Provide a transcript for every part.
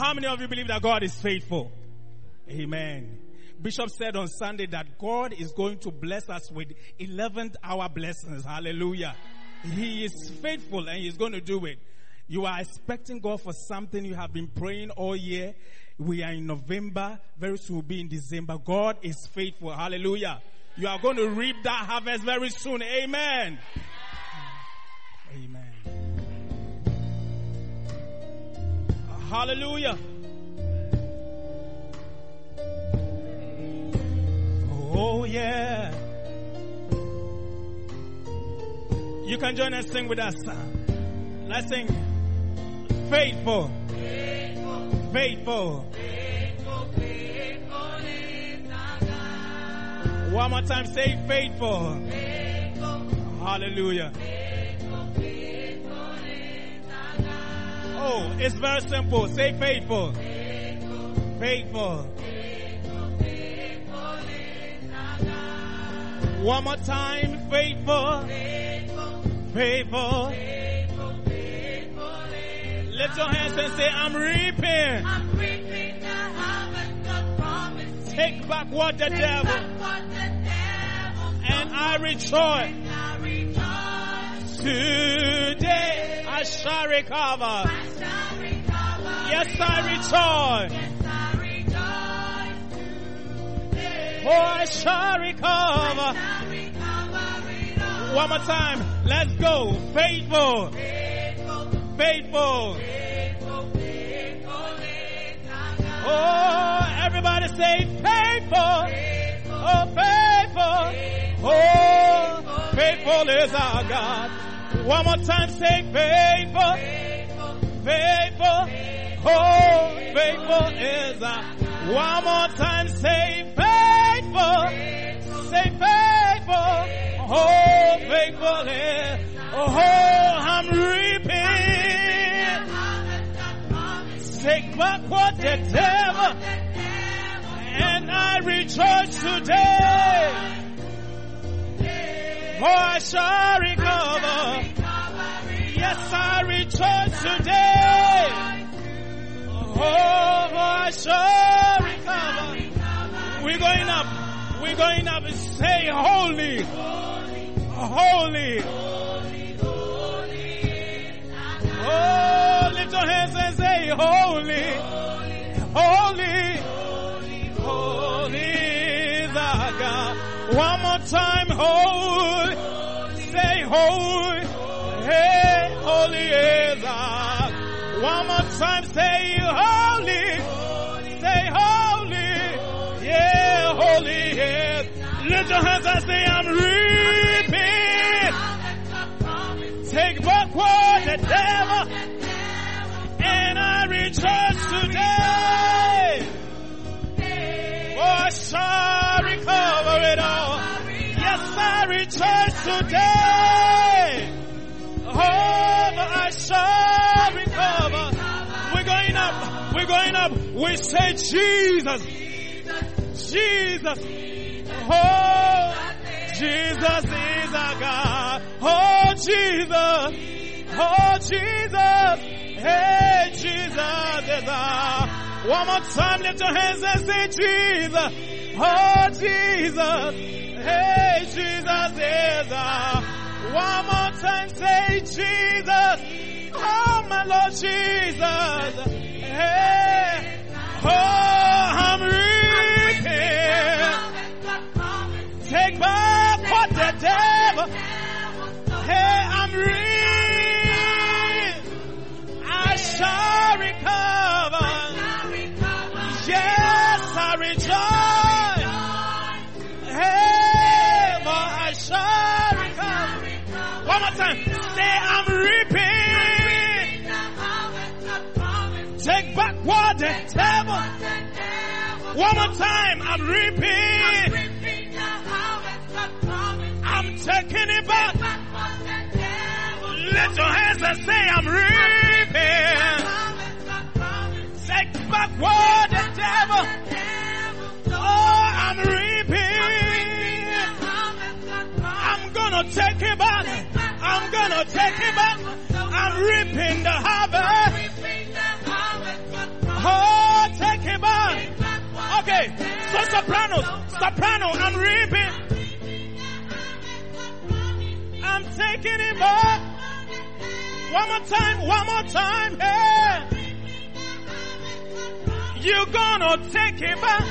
How many of you believe that God is faithful? Amen. Bishop said on Sunday that God is going to bless us with 11th hour blessings. Hallelujah. He is faithful and he's going to do it. You are expecting God for something you have been praying all year. We are in November. Very soon we'll be in December. God is faithful. Hallelujah. You are going to reap that harvest very soon. Amen. Amen. Hallelujah. Oh yeah. You can join us sing with us. Let's sing. Faithful. Faithful. Faithful. One more time, say faithful. Hallelujah. Oh, it's very simple. Say faithful. Faithful. One more time, faithful. Faithful. Lift your hands and say, I'm reaping. I'm reaping the harvest of promise. Take back what the devil what the devil and I rejoice. I rejoice. Today I shall recover. I shall recover. Yes, I rejoice. Yes, I rejoice. Today Oh, I shall recover. I recover. One more time. Let's go. Faithful. Faithful, Faithful. faithful, faithful is our God. Oh, everybody say faithful. Faithful, Oh, faithful. Oh, faithful is our God. One more time, say faithful. faithful. Oh, faithful is our. One more time, say faithful. Say faithful. Oh, faithful is. Oh, I'm reaping. Take back what The devil and I rejoice today. For I shall recover. Yes, I rejoice today. Oh, I shall recover. We're going up. We're going up. And say holy. Holy. Holy. Oh, lift your hands and say holy. Holy. Holy our God. One more time, holy. Say holy. Hey, holy is our. One more time, say holy. Say holy. Yeah, holy is. Lift your hands and say I'm reaping. Take back what the devil and I rejoice today. Oh, I shall recover. We're going up. We're going up. We say Jesus. Jesus. Oh, Jesus is our God. Oh, Jesus. Oh, Jesus. Hey, Jesus is our. One more time, lift your hands and say Jesus. Oh, Jesus. Hey, Jesus is our. One more time, say Jesus. Oh, my Lord Jesus. Hey. Oh, I'm reaping. Take back what the devil. Hey, I'm real. Reaping. Take back what the devil. One more time. I'm reaping. I'm taking it back. Lift your hands and say, I'm reaping. Take back what the devil. Oh, I'm reaping. I'm gonna take it back. I'm gonna take it back. I'm reaping the harvest. Oh, take it back. Okay, so soprano, soprano, I'm reaping. I'm taking him back. One more time, one more time. Hey. You're gonna take him back.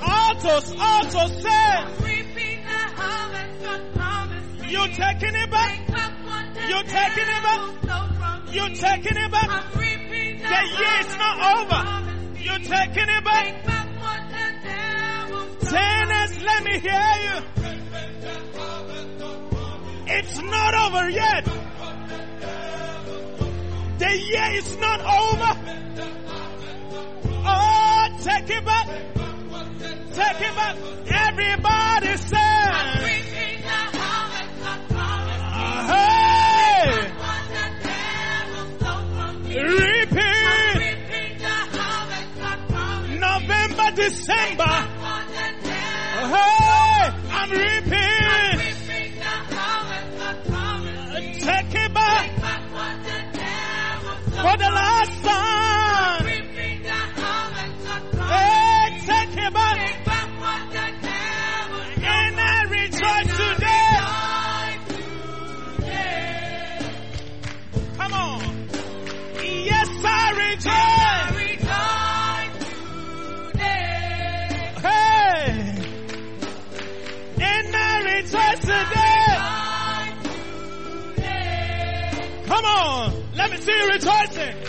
Altos, altos, say. You're taking it back. You're taking it back. You're taking it back. The year's not over. You're taking it back. Tenants, let me hear you. It's not over yet. The year is not over. Oh, take it back. Take it back. Everybody say, repeat. November, December. Hey, I'm reaping. Take it back for the last see you rejoicing.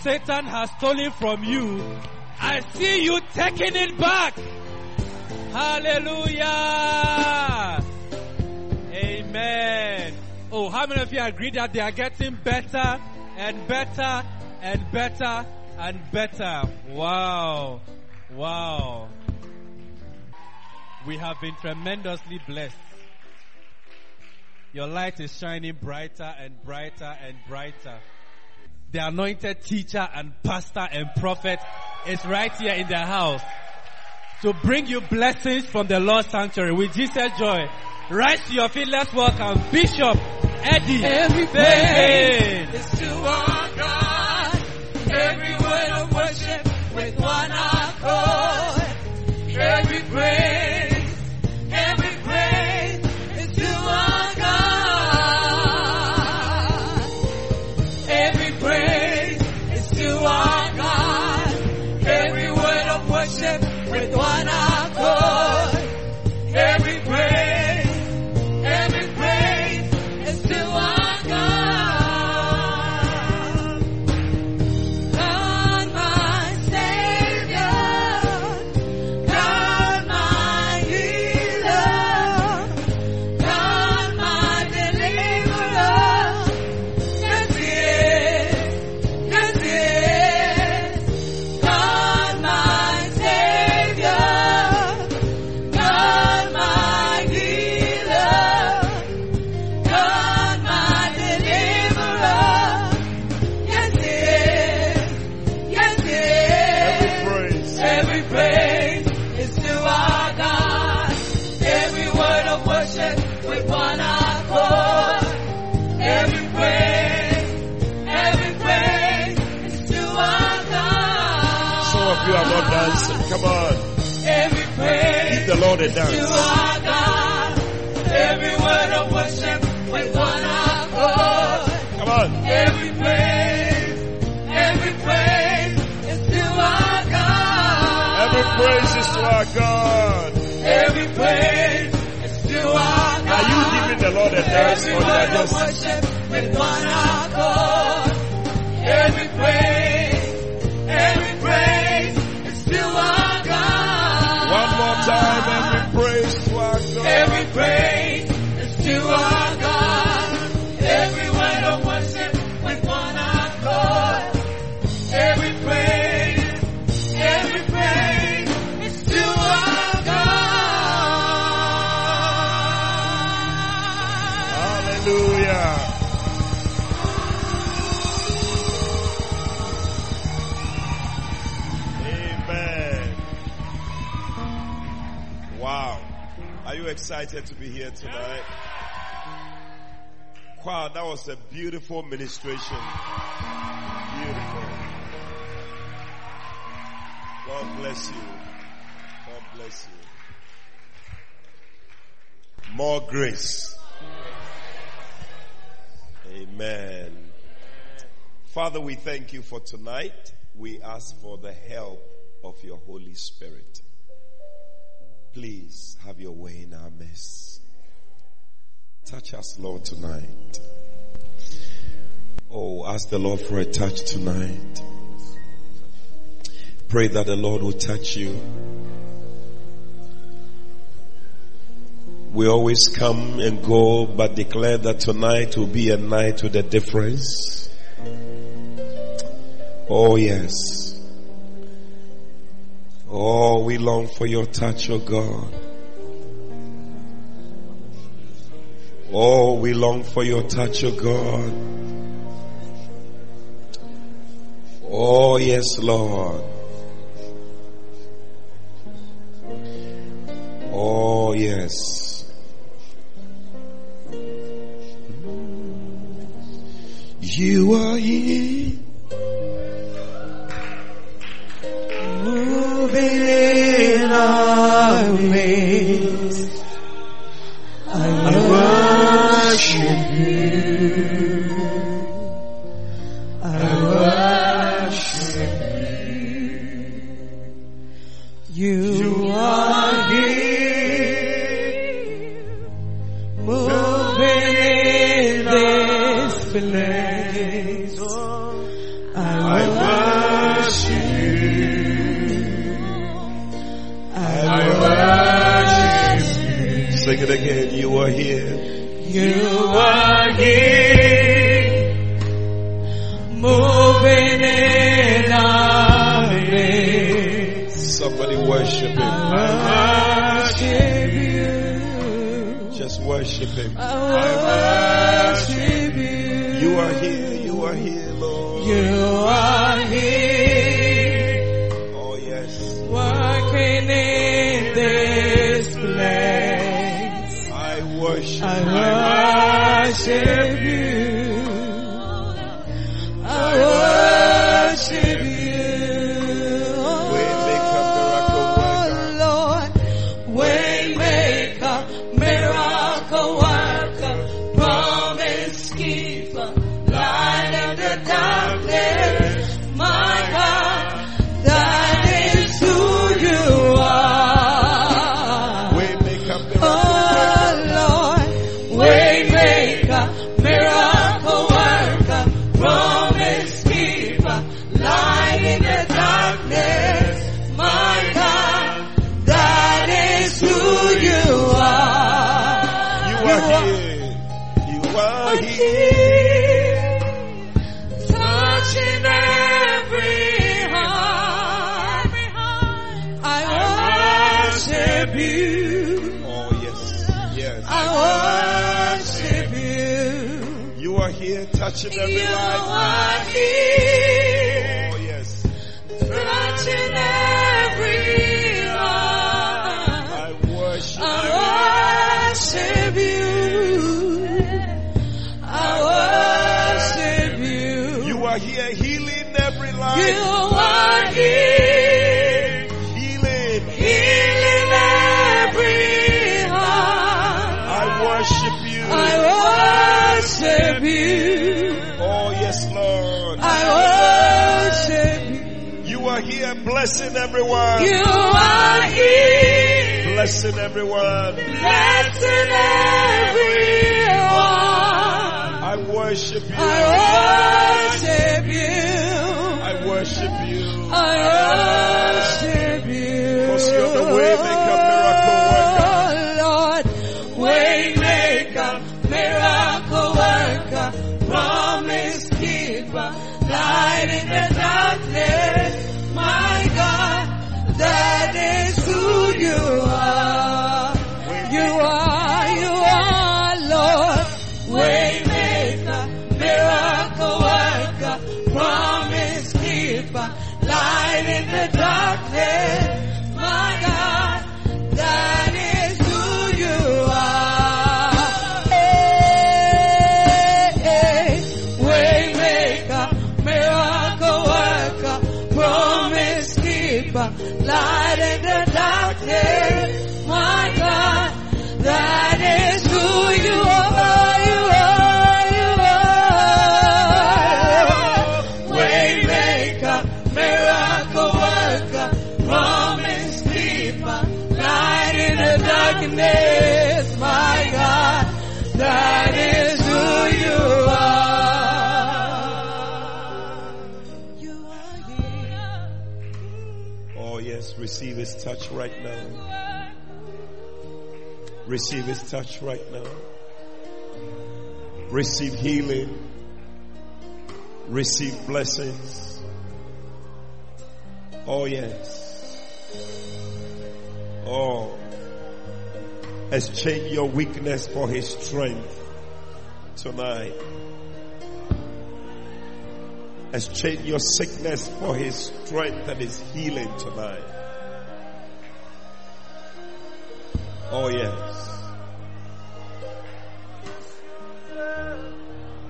Satan has stolen from you, I see you taking it back. Hallelujah. Amen. Oh, how many of you agree that they are getting better and better and better and better? Wow. Wow. We have been tremendously blessed. Your light is shining brighter and brighter and brighter. The anointed teacher and pastor and prophet is right here in the house to bring you blessings from the Lord's sanctuary with Jesus joy. Rise to your feet. Let's welcome Bishop Eddie. Every praise is to our God. Every word of worship with one accord. Dancing. Come on. Every praise Give the Lord a to our God. Every word of worship with one accord. Come on. Every praise, every praise is to our God. Every praise is to our God. Every praise is to our God. Are you giving the Lord a dance Every or you are word of worship with one accord. Every praise, excited to be here tonight? Wow, that was a beautiful ministration. Beautiful. God bless you. God bless you. More grace. Amen. Father, we thank you for tonight. We ask for the help of your Holy Spirit. Please have your way in our midst. Touch us, Lord, tonight. Oh, ask the Lord for a touch tonight. Pray that the Lord will touch you. We always come and go, but declare that tonight will be a night with a difference. Oh yes. Oh, we long for your touch, oh God. Oh, we long for your touch, oh God. Oh yes, Lord. Oh yes. You are here. Moving in our midst, I worship you. I worship you. You are here, moving in this place. Just worship him. I worship you. You are here. You are here, Lord. You are here, Oh yes. working in this place. I worship. I worship you. Blessing everyone. You are here. Blessing everyone. Blessing everyone. I worship you. I worship you. I worship you. I worship you. 'Cause you're the way maker, yes, receive his touch right now. Receive his touch right now. Receive healing. Receive blessings. Oh yes. Oh. Exchange your weakness for his strength tonight. Exchange your sickness for his strength and his healing tonight. Oh yes.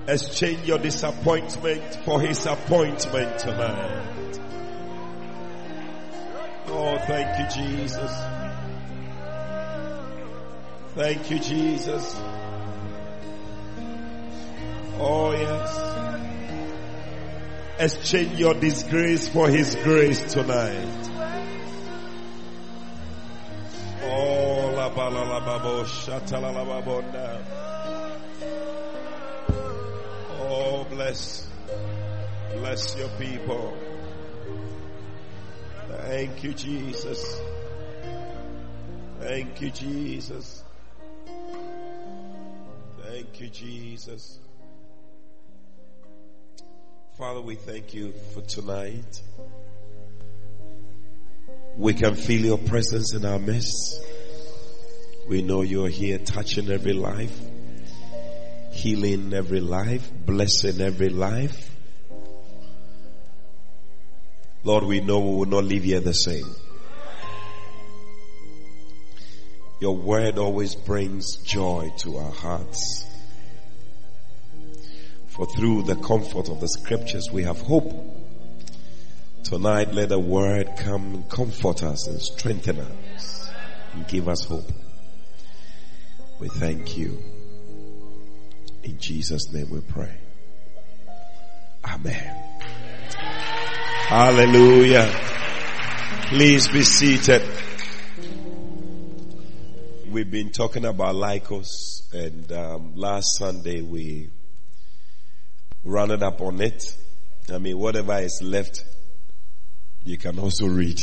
Exchange your disappointment for his appointment tonight. Oh, thank you, Jesus. Thank you, Jesus. Oh, yes. Exchange your disgrace for his grace tonight. Oh, la ba la la ba bo, la la ba. Oh, bless, bless your people. Thank you, Jesus. Thank you, Jesus. Thank you, Jesus. Father, we thank you for tonight. We can feel your presence in our midst. We know you're here touching every life, healing every life, blessing every life. Lord, we know we will not leave here the same. Your word always brings joy to our hearts. For through the comfort of the scriptures we have hope. Tonight let the word come and comfort us and strengthen us and give us hope. We thank you. In Jesus' name we pray. Amen. Hallelujah. Please be seated. We've been talking about Laikos and um, last Sunday we rounded up on it. I mean, whatever is left, you can also read.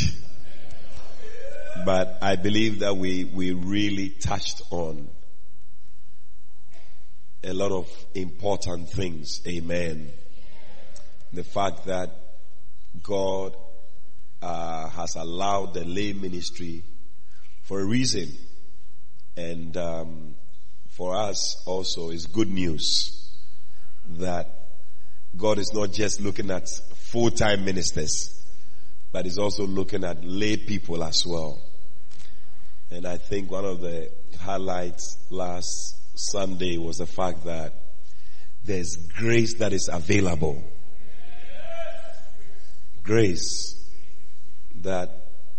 But I believe that we, we really touched on a lot of important things. Amen. The fact that God uh, has allowed the lay ministry for a reason. And um, for us also is good news that God is not just looking at full-time ministers, but is also looking at lay people as well. And I think one of the highlights last Sunday was the fact that there's grace that is available. Grace that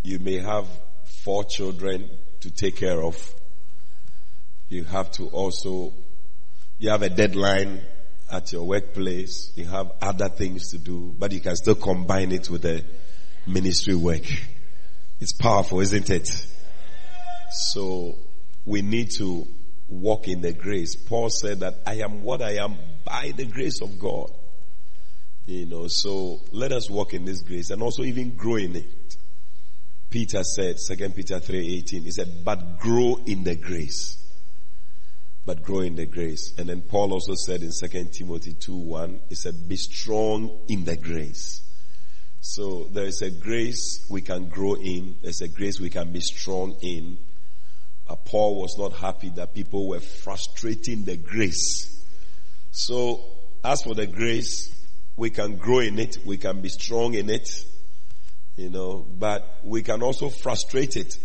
you may have four children to take care of. You have to also, you have a deadline at your workplace. You have other things to do, but you can still combine it with the ministry work. It's powerful, isn't it? So we need to walk in the grace. Paul said that I am what I am by the grace of God. You know, so let us walk in this grace and also even grow in it. Peter said, Second Peter 3:18, he said, but grow in the grace. But grow in the grace. And then Paul also said in Second Timothy 2:1, he said, be strong in the grace. So there is a grace we can grow in. There's a grace we can be strong in. Paul was not happy that people were frustrating the grace. So as for the grace, we can grow in it. We can be strong in it. You know, but we can also frustrate it.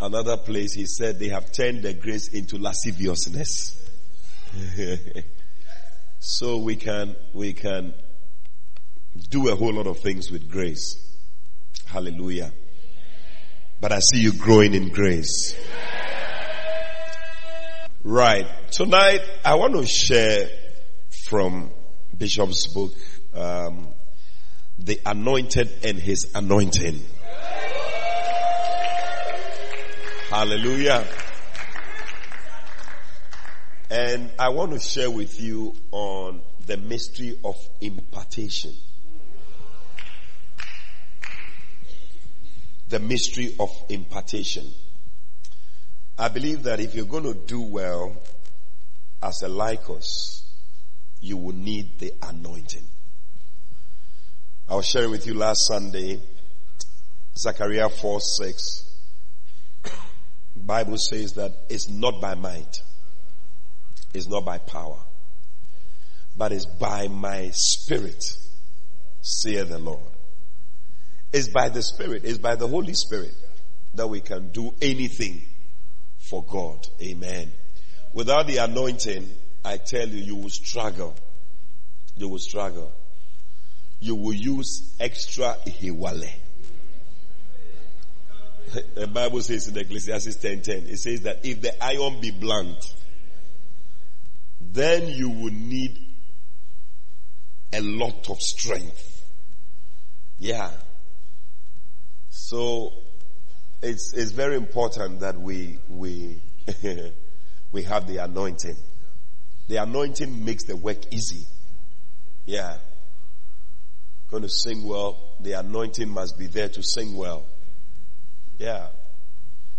Another place he said they have turned the grace into lasciviousness. so we can, we can do a whole lot of things with grace. Hallelujah. But I see you growing in grace. Right. Tonight, I want to share from Bishop's book, um, The Anointed and His Anointing. Hallelujah. And I want to share with you on the mystery of impartation. the mystery of impartation. I believe that if you're going to do well as a Laikos, you will need the anointing. I was sharing with you last Sunday, Zechariah 4 6. Bible says that it's not by might, it's not by power, but it's by my spirit, saith the Lord. It's by the Spirit, it's by the Holy Spirit that we can do anything for God. Amen. Without the anointing, I tell you, you will struggle. You will struggle. You will use extra hiwale. The Bible says in Ecclesiastes 10:10, it says that if the iron be blunt, then you will need a lot of strength. Yeah. So it's, it's very important that we, we, we have the anointing. The anointing makes the work easy. Yeah. Going to sing well, the anointing must be there to sing well. Yeah.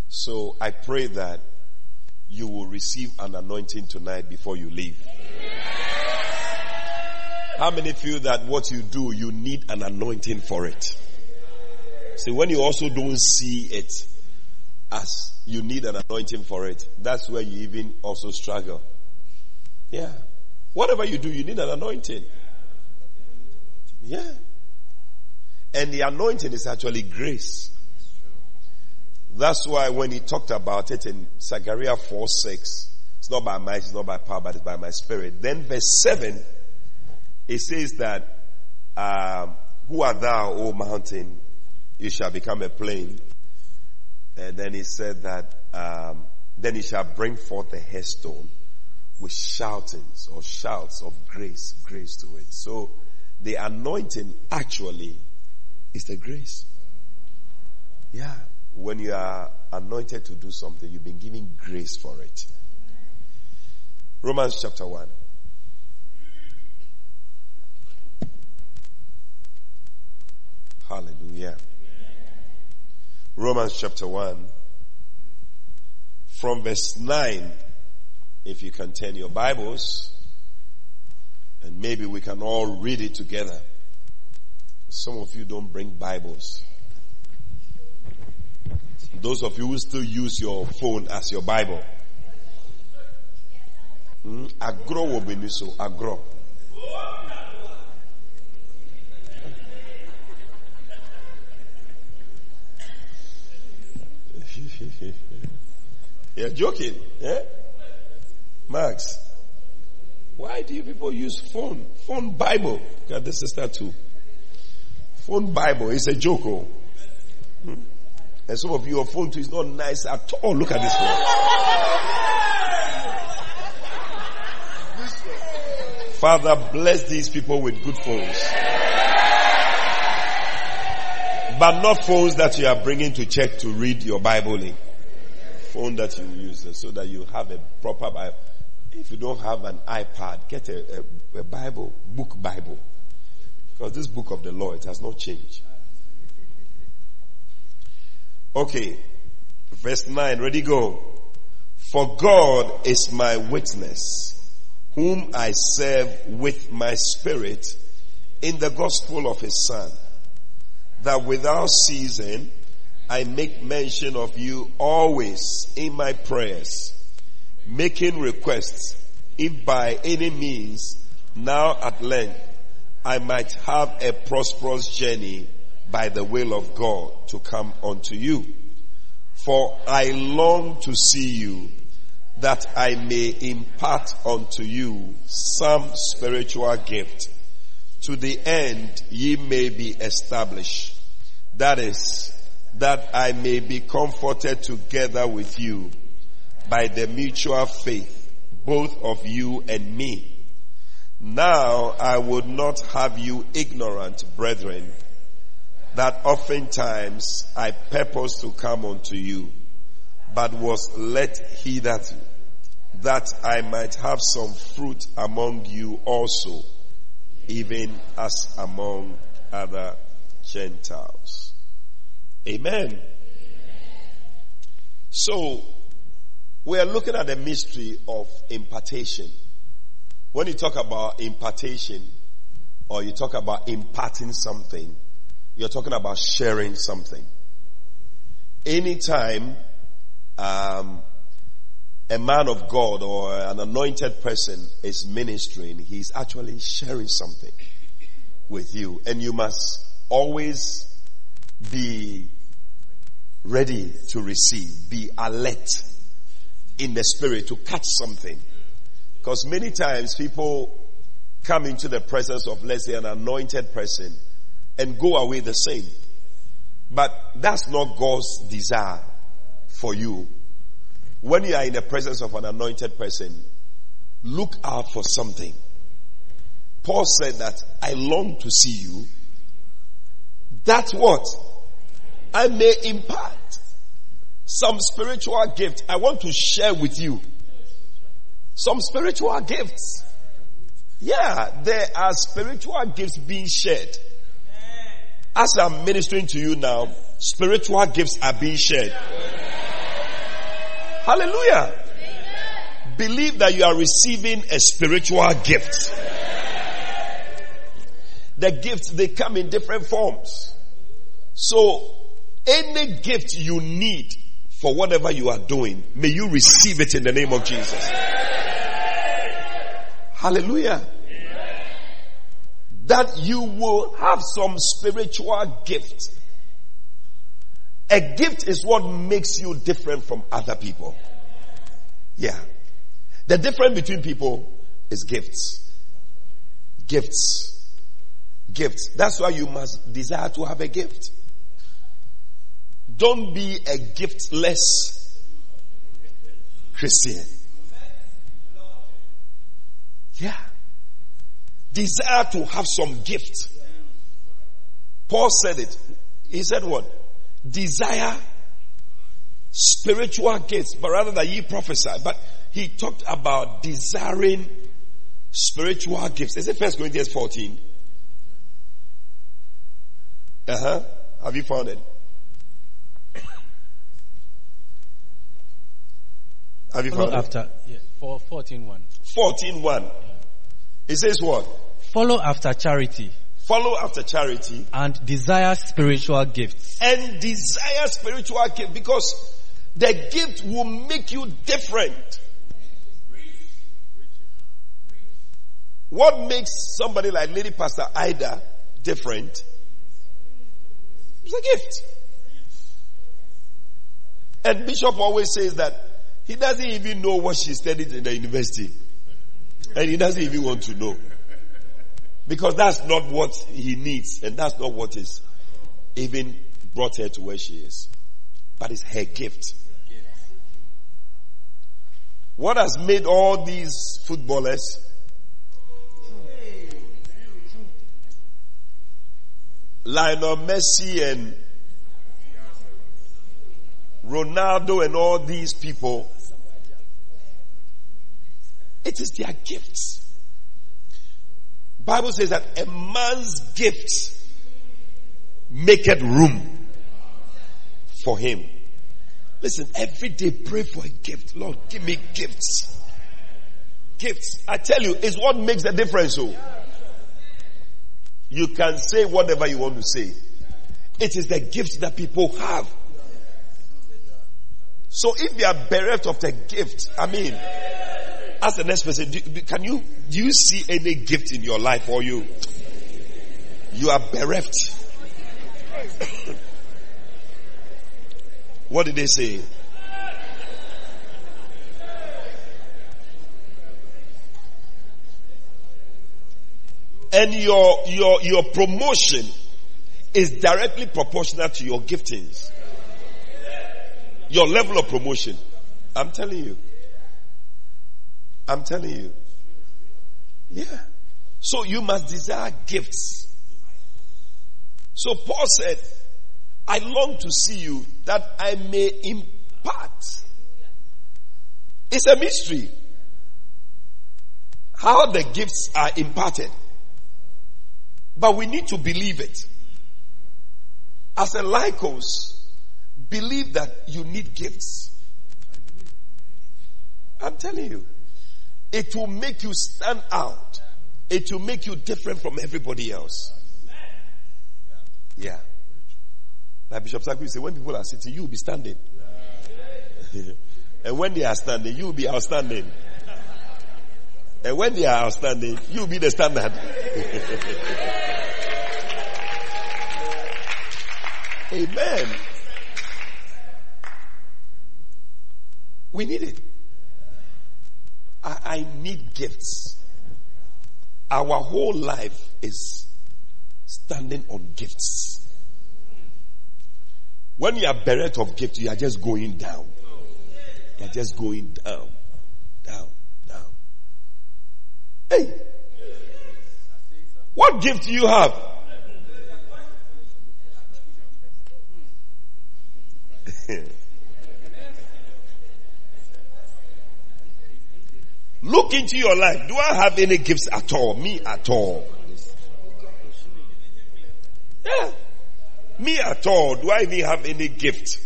So I pray that you will receive an anointing tonight before you leave. How many feel that what you do, you need an anointing for it? See, when you also don't see it as you need an anointing for it, that's where you even also struggle. Yeah. Whatever you do, you need an anointing. Yeah. And the anointing is actually grace. That's why when he talked about it in Zechariah 4 6, it's not by might, it's not by power, but it's by my spirit. Then verse 7, it says that, um, Who art thou, O mountain? you shall become a plain. And then he said that, um, then he shall bring forth the headstone with shoutings or shouts of grace, grace to it. So the anointing actually is the grace. Yeah. When you are anointed to do something, you've been given grace for it. Romans chapter 1. Hallelujah. Romans chapter 1 from verse 9 if you can turn your Bibles and maybe we can all read it together. Some of you don't bring Bibles. Those of you who still use your phone as your Bible. Hmm? Agro will be so agro. You're joking, eh? Max, why do you people use phone? Phone Bible. Got this sister too. Phone Bible is a joke. Oh. And some of you, your phone too is not nice at all. Look at this one. Father, bless these people with good phones. But not phones that you are bringing to church to read your Bible in. Phone that you use so that you have a proper Bible. If you don't have an iPad, get a, a, a Bible, book Bible. Because this book of the law, it has not changed. Okay. Verse 9, ready go. For God is my witness, whom I serve with my spirit in the gospel of his son, that without ceasing I make mention of you always in my prayers, making requests if by any means now at length I might have a prosperous journey by the will of God to come unto you. For I long to see you that I may impart unto you some spiritual gift to the end ye may be established. That is, that I may be comforted together with you by the mutual faith, both of you and me. Now I would not have you ignorant, brethren, that oftentimes I purpose to come unto you, but was let hitherto, that I might have some fruit among you also, even as among other Gentiles. Amen. So, we are looking at the mystery of impartation. When you talk about impartation, or you talk about imparting something, you're talking about sharing something. Anytime um, a man of God or an anointed person is ministering, he's actually sharing something with you. And you must always be ready to receive, be alert in the spirit to catch something. Because many times people come into the presence of, let's say, an anointed person and go away the same. But that's not God's desire for you. When you are in the presence of an anointed person, look out for something. Paul said that I long to see you. That's what? I may impart some spiritual gift. I want to share with you some spiritual gifts. Yeah, there are spiritual gifts being shared. As I'm ministering to you now, spiritual gifts are being shared. Hallelujah. Believe that you are receiving a spiritual gift. The gifts, they come in different forms. So, any gift you need for whatever you are doing, may you receive it in the name of Jesus. Hallelujah that you will have some spiritual gift. A gift is what makes you different from other people. Yeah. The difference between people is gifts. Gifts. Gifts. That's why you must desire to have a gift. Don't be a giftless Christian. Yeah desire to have some gift. Paul said it. He said what? Desire spiritual gifts, but rather that ye prophesy. But he talked about desiring spiritual gifts. Is it First Corinthians 14? Uh huh. Have you found it? Have you found after, it? Yeah, for 14 1. 14 1. It says what? Follow after charity. Follow after charity. And desire spiritual gifts. And desire spiritual gifts because the gift will make you different. What makes somebody like Lady Pastor Ida different? It's a gift. And Bishop always says that he doesn't even know what she studied in the university. And he doesn't even want to know. Because that's not what he needs, and that's not what is even brought her to where she is. But it's her gift. What has made all these footballers Lionel Messi and Ronaldo and all these people, it is their gifts. Bible says that a man's gifts maketh room for him. Listen, every day pray for a gift. Lord, give me gifts. Gifts. I tell you, it's what makes the difference. Oh. You can say whatever you want to say. It is the gifts that people have. So if you are bereft of the gift, I mean, ask the next person, do, can you, do you see any gift in your life or you? You are bereft. what did they say? And your, your, your promotion is directly proportional to your giftings. Your level of promotion. I'm telling you. I'm telling you. Yeah. So you must desire gifts. So Paul said, I long to see you that I may impart. It's a mystery. How the gifts are imparted. But we need to believe it. As a Laikos, believe that you need gifts. I'm telling you. It will make you stand out. It will make you different from everybody else. Yeah. Like Bishop Saku say, when people are sitting, you will be standing. and when they are standing, you will be outstanding. And when they are outstanding, you will be the standard. Amen. We need it. I, I need gifts. Our whole life is standing on gifts. When you are bereft of gifts, you are just going down. You are just going down, down, down. Hey, what gift do you have? Look into your life. Do I have any gifts at all? Me at all? Yeah. Me at all. Do I even have any gift?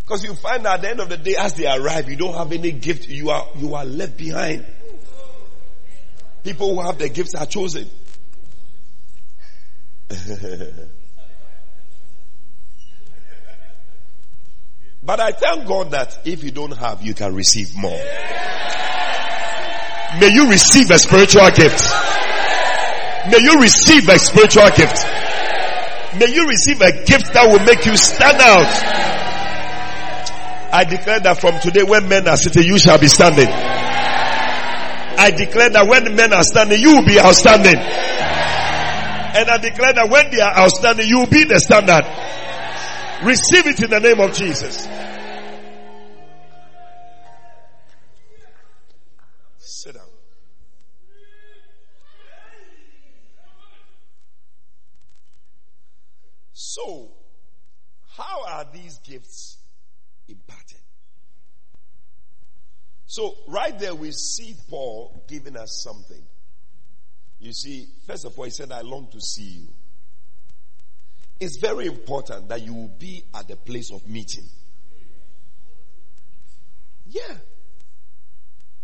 Because you find at the end of the day, as they arrive, you don't have any gift. You are, you are left behind. People who have the gifts are chosen. but I thank God that if you don't have, you can receive more. May you receive a spiritual gift. May you receive a spiritual gift. May you receive a gift that will make you stand out. I declare that from today when men are sitting, you shall be standing. I declare that when men are standing, you will be outstanding. And I declare that when they are outstanding, you will be the standard. Receive it in the name of Jesus. Sit down. So, how are these gifts imparted? So, right there we see Paul giving us something. You see, first of all, he said, I long to see you. It's very important that you will be at the place of meeting. Yeah.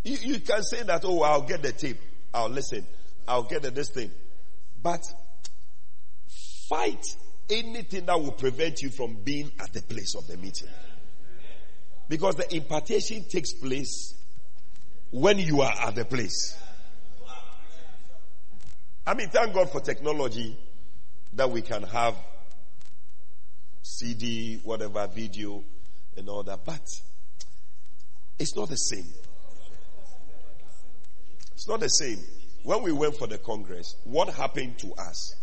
You, you can say that, oh, I'll get the tape. I'll listen. I'll get the, this thing. But fight anything that will prevent you from being at the place of the meeting. Because the impartation takes place when you are at the place. I mean, thank God for technology that we can have CD, whatever, video, and all that. But it's not the same. It's not the same. When we went for the Congress, what happened to us?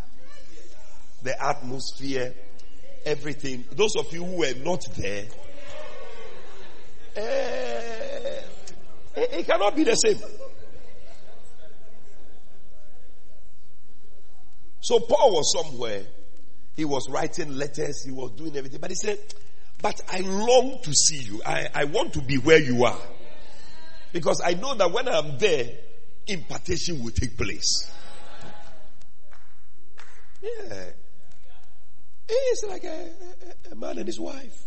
The atmosphere, everything. Those of you who were not there, eh, it, it cannot be the same. So Paul was somewhere. He was writing letters. He was doing everything. But he said, But I long to see you. I, I want to be where you are. Because I know that when I'm there, impartation will take place. Yeah. It's like a, a, a man and his wife.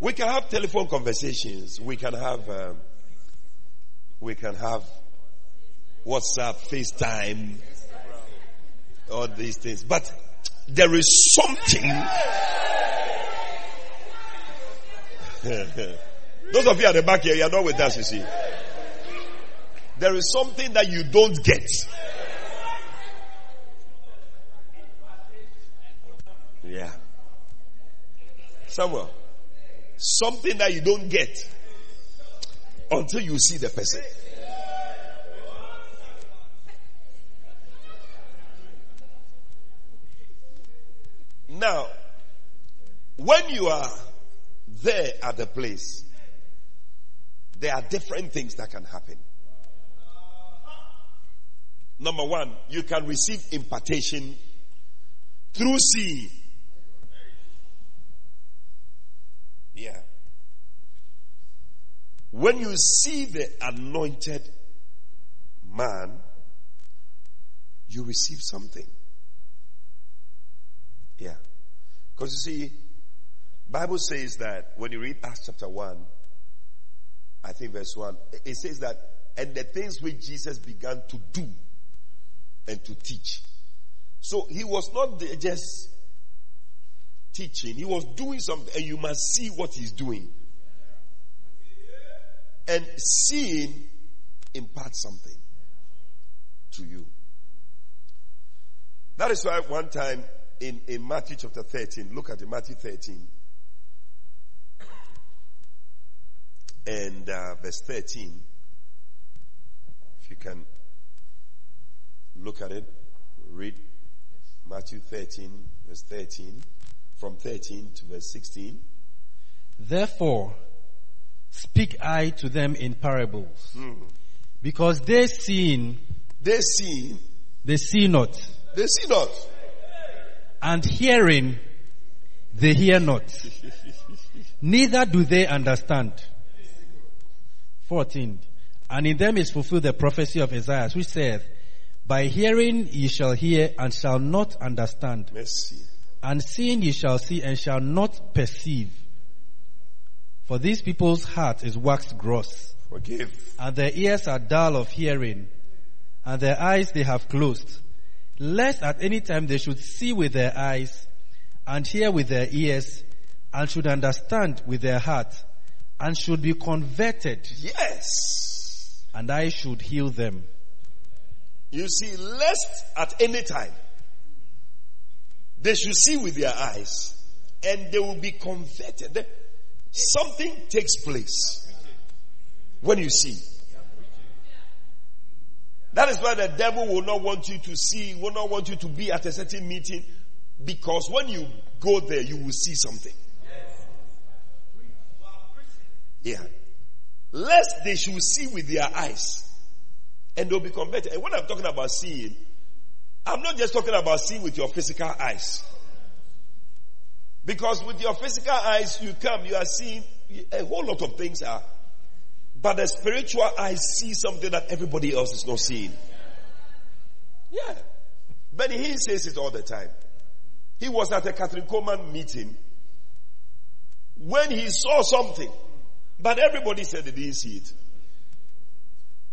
We can have telephone conversations. We can have, um, we can have WhatsApp, FaceTime, all these things. But there is something. Those of you at the back here, you are not with us, you see. There is something that you don't get. Yeah. Samuel, something that you don't get until you see the person. Now, when you are there at the place, there are different things that can happen. Number one, you can receive impartation through seeing. Yeah. When you see the anointed man, you receive something. Yeah. Because you see, Bible says that when you read Acts chapter 1, I think verse 1, it says that, and the things which Jesus began to do and to teach. So he was not just teaching, he was doing something, and you must see what he's doing. And seeing imparts something to you. That is why one time in, in Matthew chapter 13, look at Matthew 13 and uh, verse 13. If you can look at it, read Matthew 13, verse 13, from 13 to verse 16. Therefore, speak I to them in parables, because they seeing, They see, they see not, they see not. And hearing, they hear not. Neither do they understand. 14. And in them is fulfilled the prophecy of Isaiah, which saith, By hearing ye shall hear and shall not understand, Mercy. and seeing ye shall see and shall not perceive. For these people's heart is waxed gross, Forgive. and their ears are dull of hearing, and their eyes they have closed, lest at any time they should see with their eyes, and hear with their ears, and should understand with their heart, and should be converted, Yes. and I should heal them. You see, lest at any time they should see with their eyes and they will be converted. Something takes place when you see. That is why the devil will not want you to see, will not want you to be at a certain meeting because when you go there, you will see something. Yeah. Lest they should see with their eyes and they'll be converted. And when I'm talking about seeing, I'm not just talking about seeing with your physical eyes. Because with your physical eyes, you come, you are seeing a whole lot of things are. But the spiritual eyes see something that everybody else is not seeing. Yeah. Benny Hinn says it all the time. He was at a Kathryn Kuhlman meeting when he saw something, but everybody said they didn't see it.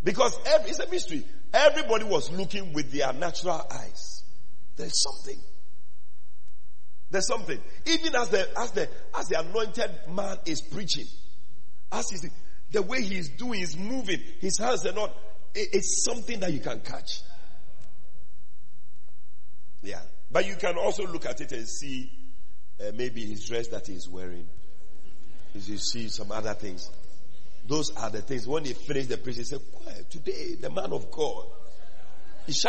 Because every, it's a mystery. Everybody was looking with their natural eyes. There's something. There's something. Even as the as the as the anointed man is preaching, as he's the way he's doing, he's moving, his hands are not. it- it's something that you can catch. Yeah, but you can also look at it and see uh, maybe his dress that he's wearing. You see some other things. Those are the things. When he finished the preaching, he said, "Quiet, today the man of God. He.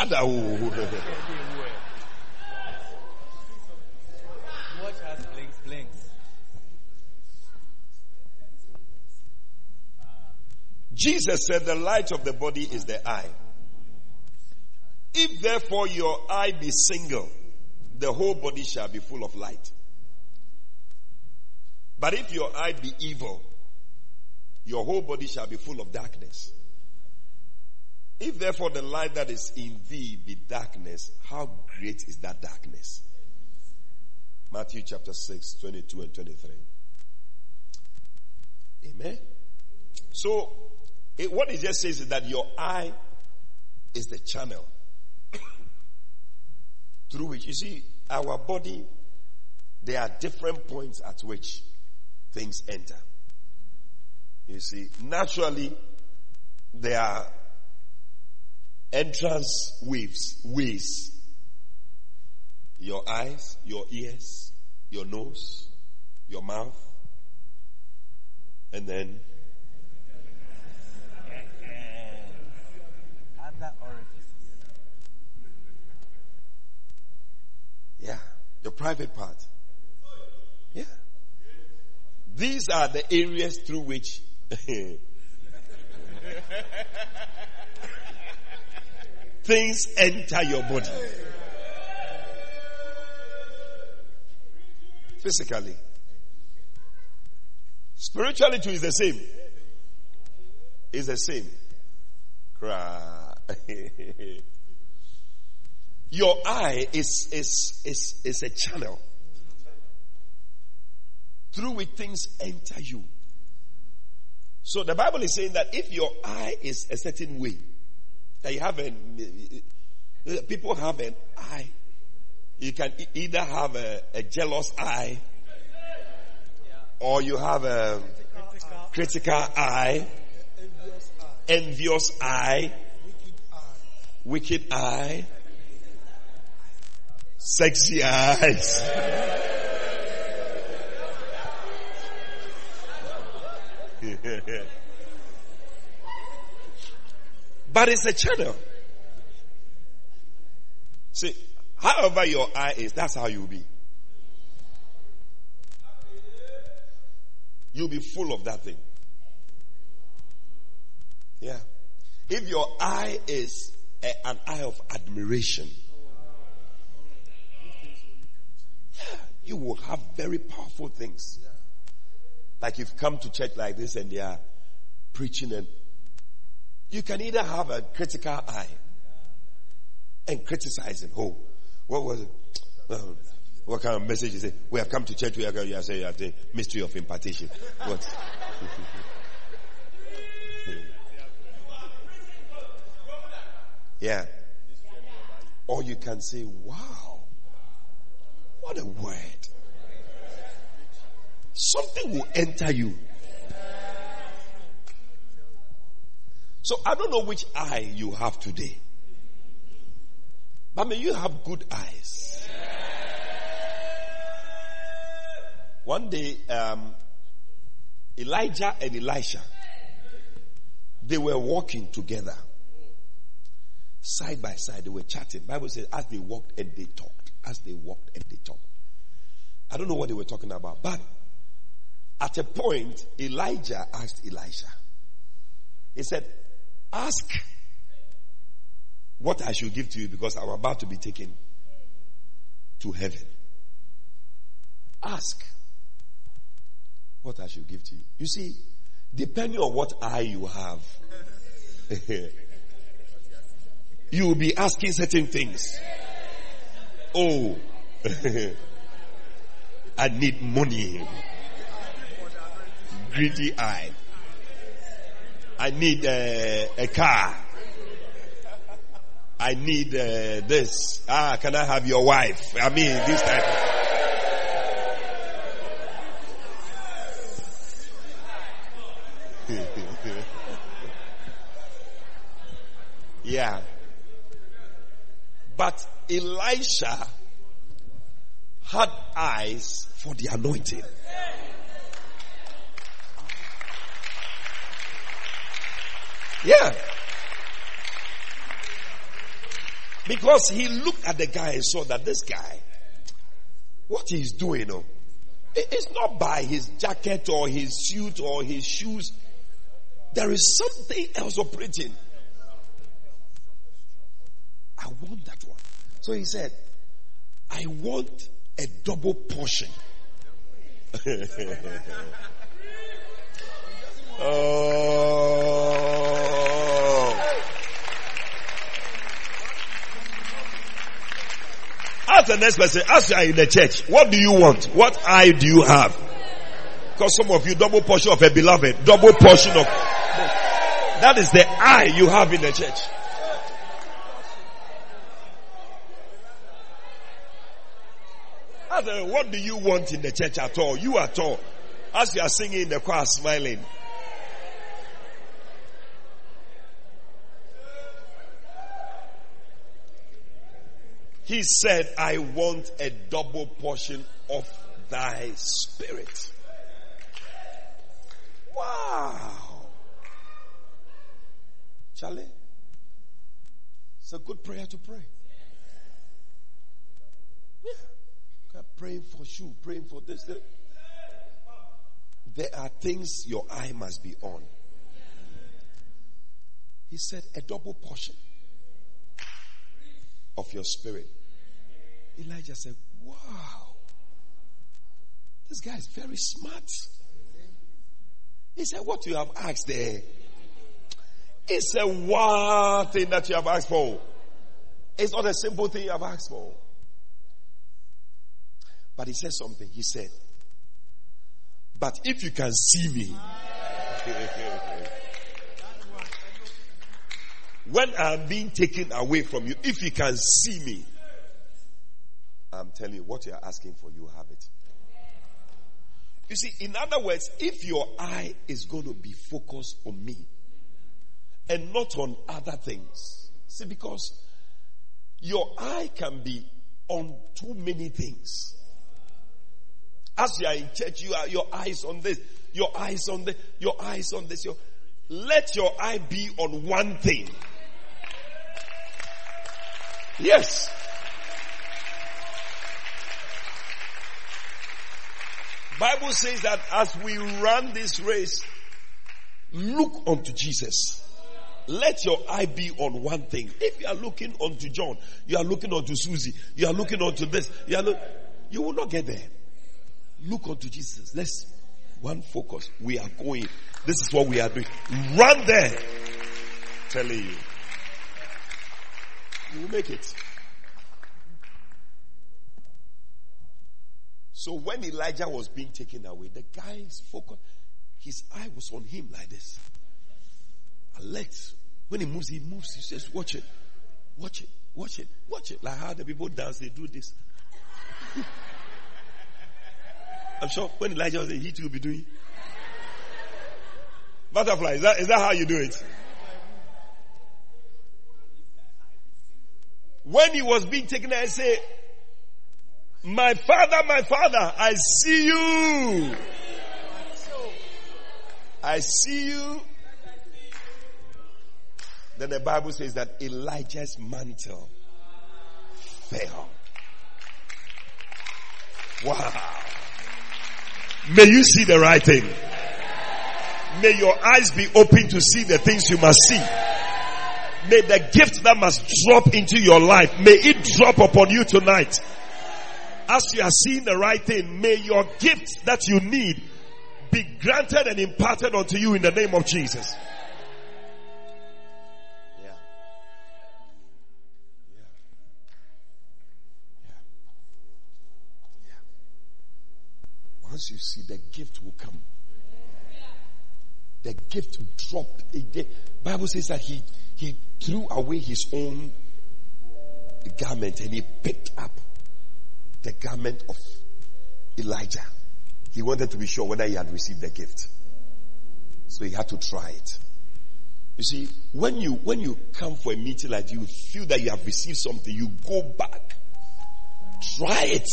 Watch us blinks, blinks. Jesus said, The light of the body is the eye. If therefore your eye be single, the whole body shall be full of light. But if your eye be evil, your whole body shall be full of darkness. If therefore the light that is in thee be darkness, how great is that darkness? Matthew chapter 6, 22 and 23. Amen. So, it, what it just says is that your eye is the channel through which, you see, our body, there are different points at which things enter. You see, naturally, there are entrance waves, ways. Your eyes, your ears, your nose, your mouth, and then Other orifices. Yeah, your private part. Yeah. These are the areas through which things enter your body. Physically. Spiritually too is the same. It's the same. Cry. Your eye is, is, is, is a channel through which things enter you. So the Bible is saying that if your eye is a certain way, that you have an, people have an eye. You can either have a, a jealous eye, or you have a critical eye, envious eye, wicked eye, sexy eyes. but it's a channel. See, however your eye is, that's how you'll be. You'll be full of that thing. Yeah. If your eye is a- an eye of admiration, you will have very powerful things. Like you've come to church like this and they are preaching and you can either have a critical eye and criticizing. Oh, what was it? Um, what kind of message is it? We have come to church. We are going to say the mystery of impartation. What? yeah. Or you can say, wow, what a word. Something will enter you. So I don't know which eye you have today. But may you have good eyes. One day, um, Elijah and Elisha, they were walking together. Side by side, they were chatting. Bible says as they walked and they talked. As they walked and they talked. I don't know what they were talking about, but at a point, Elijah asked Elisha. He said, ask what I should give to you because I'm about to be taken to heaven. Ask what I should give to you. You see, depending on what eye you have, you will be asking certain things. Oh, I need money. Greedy eye. I need uh, a car. I need uh, this. Ah, can I have your wife? I mean, this type. yeah. But Elisha had eyes for the anointing. Yeah. Because he looked at the guy and saw that this guy, what he's doing, oh, it's not by his jacket or his suit or his shoes. There is something else operating. I want that one. So he said, I want a double portion. oh. Ask the next person, ask you are in the church, what do you want? What eye do you have? Because some of you double portion of a beloved, double portion of that is the eye you have in the church. Ask what do you want in the church at all? You at all. As you are singing in the choir smiling. He said, I want a double portion of thy spirit. Wow. Charlie, it's a good prayer to pray. Yeah. Praying for shoe, praying for this. this. There are things your eye must be on. He said, a double portion of your spirit. Elijah said, Wow, this guy is very smart. He said, What you have asked there? It's a wild thing that you have asked for. It's not a simple thing you have asked for. But he said something. He said, But if you can see me, when I'm being taken away from you, if you can see me, I'm telling you, what you're asking for, you have it. You see, in other words, if your eye is going to be focused on me and not on other things, see, because your eye can be on too many things. As you are in church, you are your eyes on this, your eyes on this, your eyes on this. Your, let your eye be on one thing. Yes. Bible says that as we run this race, look unto Jesus. Let your eye be on one thing. If you are looking unto John, you are looking unto Susie, you are looking unto this, you are look, you will not get there. Look unto Jesus. Let's one focus. We are going. This is what we are doing. Run there. Telling you. You will make it. So when Elijah was being taken away, the guy's focus, his eye was on him like this. Alert. When he moves, he moves. He says, watch it. Watch it. Watch it. Watch it. Like how the people dance, they do this. I'm sure when Elijah was there, he too will be doing. Butterfly, is that, is that how you do it? When he was being taken, I say, my father, my father, I see you. I see you. Then the Bible says that Elijah's mantle fell. Wow. May you see the right thing. May your eyes be open to see the things you must see. May the gift that must drop into your life, may it drop upon you tonight. As you are seeing the right thing, may your gift that you need be granted and imparted unto you in the name of Jesus. Once you see the gift will come. The gift dropped. The Bible says that he, he threw away his own garment and he picked up the garment of Elijah. He wanted to be sure whether he had received the gift. So he had to try it. You see, when you when you come for a meeting like you feel that you have received something, you go back. Try it.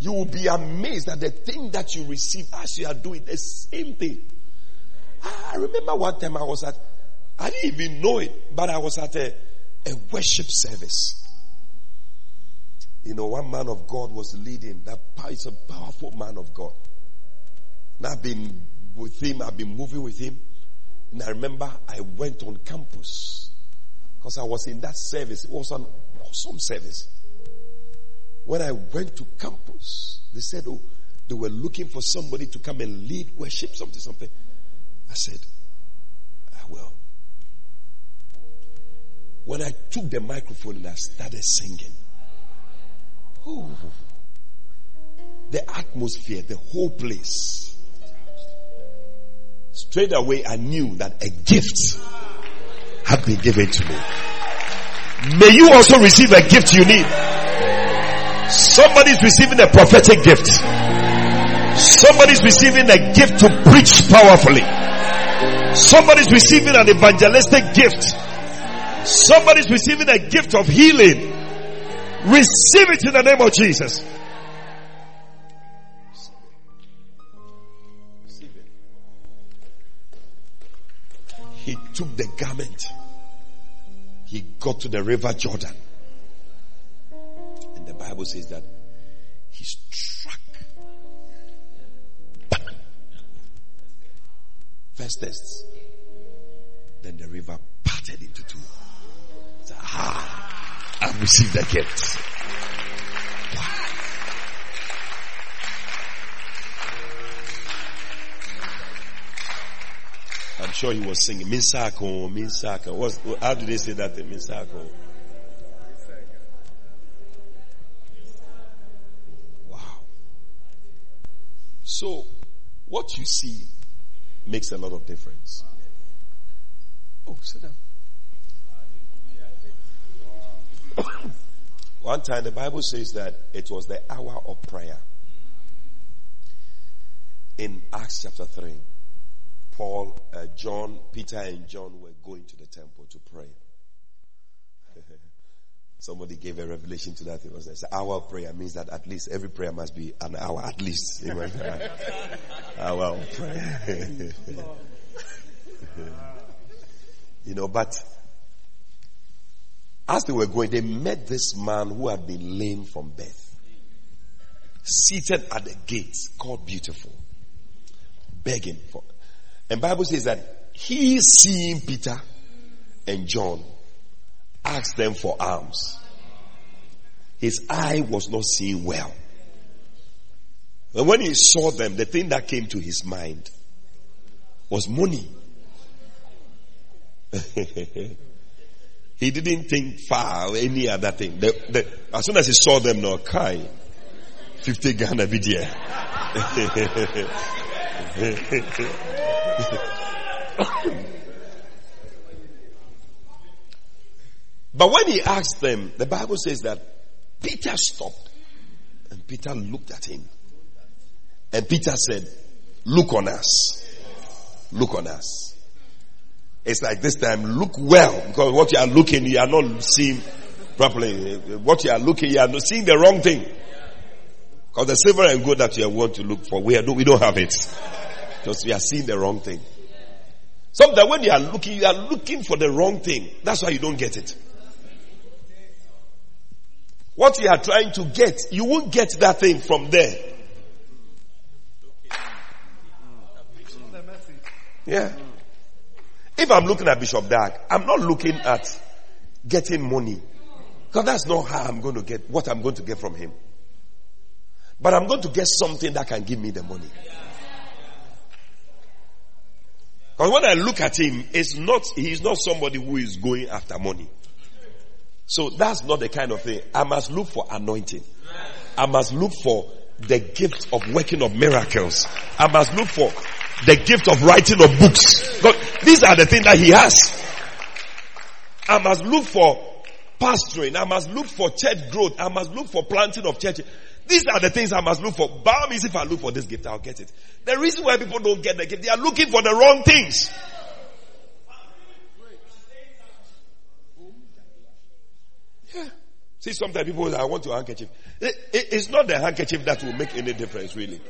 You will be amazed at the thing that you receive as you are doing the same thing. I remember one time I was at, I didn't even know it, but I was at a, a worship service. You know, one man of God was leading. That is a powerful man of God. And I've been with him, I've been moving with him. And I remember I went on campus because I was in that service. It was an Awesome service. When I went to campus, they said, oh, they were looking for somebody to come and lead worship, something, something. I said, ah, I will. When I took the microphone and I started singing, oh, the atmosphere, the whole place, straight away I knew that a gift had been given to me. May you also receive a gift you need. Somebody's receiving a prophetic gift. Somebody's receiving a gift to preach powerfully. Somebody's receiving an evangelistic gift. Somebody's receiving a gift of healing. Receive it in the name of Jesus. He took the garment. He got to the river Jordan. Bible says that he struck. First test. Then the river parted into two. So, ah, I've received the gift. I'm sure he was singing Minsako, Minsako. What's, how do they say that in Minsako? Wow. So, what you see makes a lot of difference. Oh, sit down. One time the Bible says that it was the hour of prayer. In Acts chapter 3. Paul, uh, John, Peter, and John were going to the temple to pray. Somebody gave a revelation to that. It was an hour prayer means that at least every prayer must be an hour at least. hour of prayer. you know, but as they were going, they met this man who had been lame from birth, seated at the gate, called Beautiful, begging for and Bible says that he seeing Peter and John asked them for alms. His eye was not seeing well. And when he saw them, the thing that came to his mind was money. he didn't think far or any other thing. The, the, as soon as he saw them, no, Kai, 50 Ghana video. But when he asked them, the Bible says that Peter stopped and Peter looked at him. And Peter said, Look on us. Look on us. It's like this time, look well, because what you are looking, you are not seeing properly. What you are looking, you are not seeing the wrong thing. Because the silver and gold that you want to look for, we, are, we don't have it. Because we are seeing the wrong thing. Sometimes when you are looking, you are looking for the wrong thing. That's why you don't get it. What you are trying to get, you won't get that thing from there. Yeah. If I'm looking at Bishop Dag, I'm not looking at getting money. Because that's not how I'm going to get what I'm going to get from him. But I'm going to get something that can give me the money. Because when I look at him, it's not, he's not somebody who is going after money. So that's not the kind of thing. I must look for anointing. I must look for the gift of working of miracles. I must look for the gift of writing of books. God, these are the things that he has. I must look for pastoring. I must look for church growth. I must look for planting of churches. These are the things I must look for. Means, if I look for this gift, I'll get it. The reason why people don't get the gift, they are looking for the wrong things. See, sometimes people say, I want your handkerchief. It, it, it's not the handkerchief that will make any difference, really.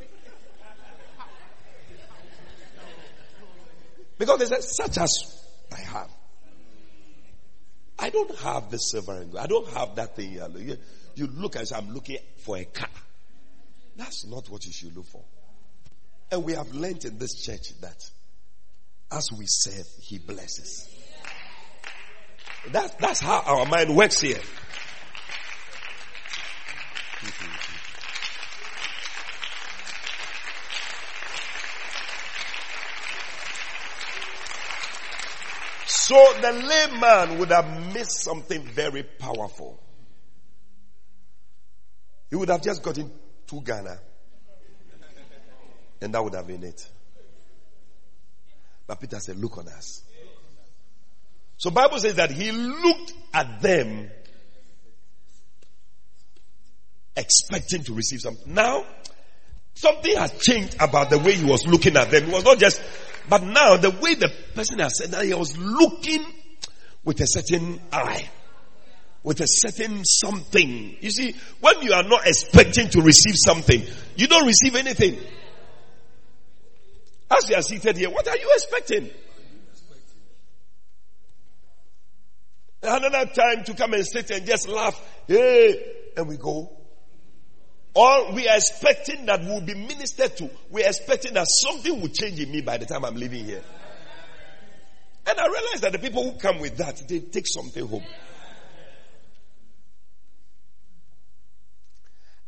Because they there's such as I have. I don't have the silver and gold. I don't have that thing. You look as I'm looking for a car. That's not what you should look for. And we have learned in this church that as we serve, He blesses. That, that's how our mind works here. So the layman would have missed something very powerful. He would have just gotten to Ghana. And that would have been it. But Peter said, look on us. So Bible says that he looked at them expecting to receive something. Now, something has changed about the way he was looking at them. It was not just, but now the way the person has said that he was looking with a certain eye, with a certain something. You see, when you are not expecting to receive something, you don't receive anything. As you are seated here, what are you expecting? Another time to come and sit and just laugh, hey, and we go. Or we are expecting that we'll be ministered to. We are expecting that something will change in me by the time I'm leaving here. And I realize that the people who come with that, they take something home.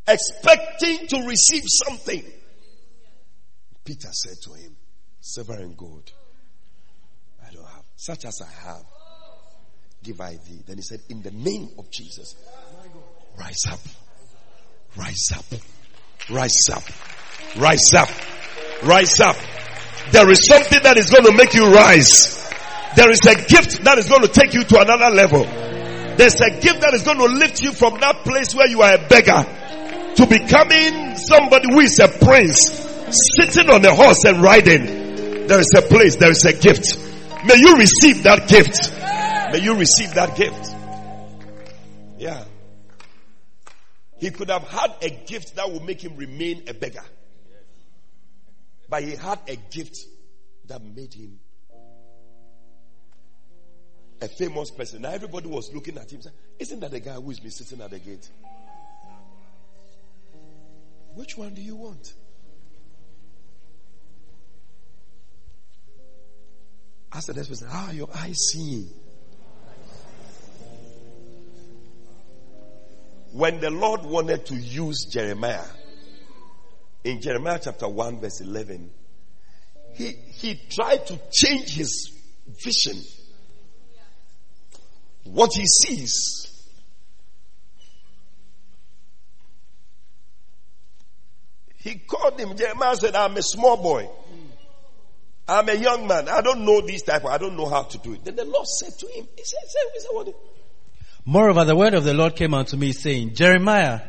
Expecting to receive something. Peter said to him, Silver and gold I don't have. Such as I have, give I thee. Then he said, In the name of Jesus, rise up. Rise up. Rise up. Rise up. Rise up. There is something that is going to make you rise. There is a gift that is going to take you to another level. There's a gift that is going to lift you from that place where you are a beggar to becoming somebody who is a prince, sitting on a horse and riding. There is a place, there is a gift. May you receive that gift. May you receive that gift. Yeah. He could have had a gift that would make him remain a beggar. But he had a gift that made him a famous person. Now everybody was looking at him Isn't that the guy who's been sitting at the gate? Which one do you want? Ask the next person, How are your eyes seeing? When the Lord wanted to use Jeremiah, in Jeremiah chapter 1, verse 11, he, he tried to change his vision. What he sees. He called him, Jeremiah said, I'm a small boy. I'm a young man. I don't know this type. I don't know how to do it. Then the Lord said to him, He said, what? Moreover, the word of the Lord came unto me saying, Jeremiah,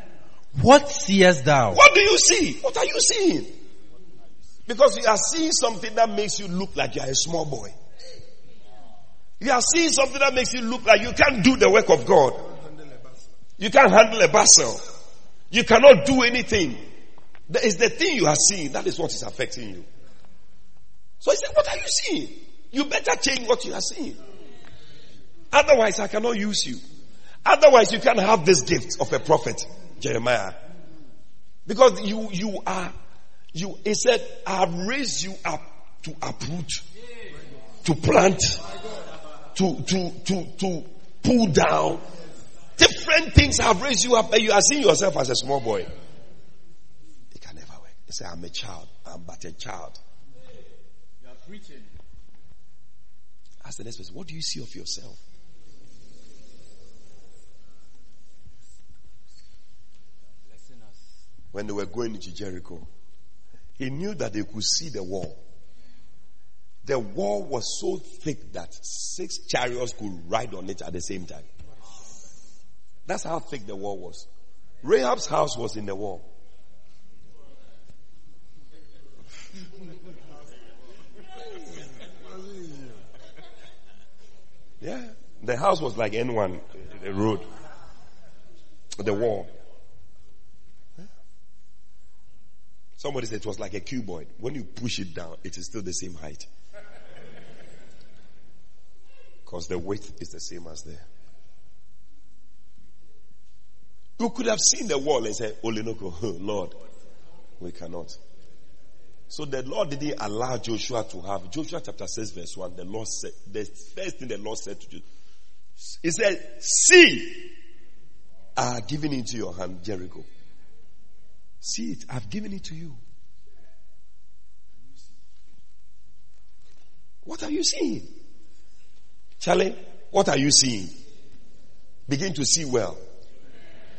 what seest thou? What do you see? What are you seeing? Because you are seeing something that makes you look like you are a small boy. You are seeing something that makes you look like you can't do the work of God. You can't handle a basel. You cannot do anything. That is the thing you are seeing. That is what is affecting you. So he said, What are you seeing? You better change what you are seeing. Otherwise, I cannot use you. Otherwise, you can't have this gift of a prophet, Jeremiah. Because you, you are, you, he said, I have raised you up to uproot, to plant, to, to, to, to pull down. Different things have raised you up and you are seeing yourself as a small boy. It can never work. He say, I'm a child. I'm but a child. You are preaching. Ask the next person, what do you see of yourself? When they were going into Jericho, he knew that they could see the wall. The wall was so thick that six chariots could ride on it at the same time. That's how thick the wall was. Rahab's house was in the wall. Yeah. The house was like N1, the road, the wall. Somebody said it was like a cuboid. When you push it down, it is still the same height. Because the width is the same as there. You could have seen the wall and said, Olinoko, Lord, we cannot. So the Lord didn't allow Joshua to have. Joshua chapter 6 verse 1, the Lord said, the first thing the Lord said to Joshua, He said, see, I have given into your hand Jericho. See it. I've given it to you. What are you seeing? Charlie, what are you seeing? Begin to see well.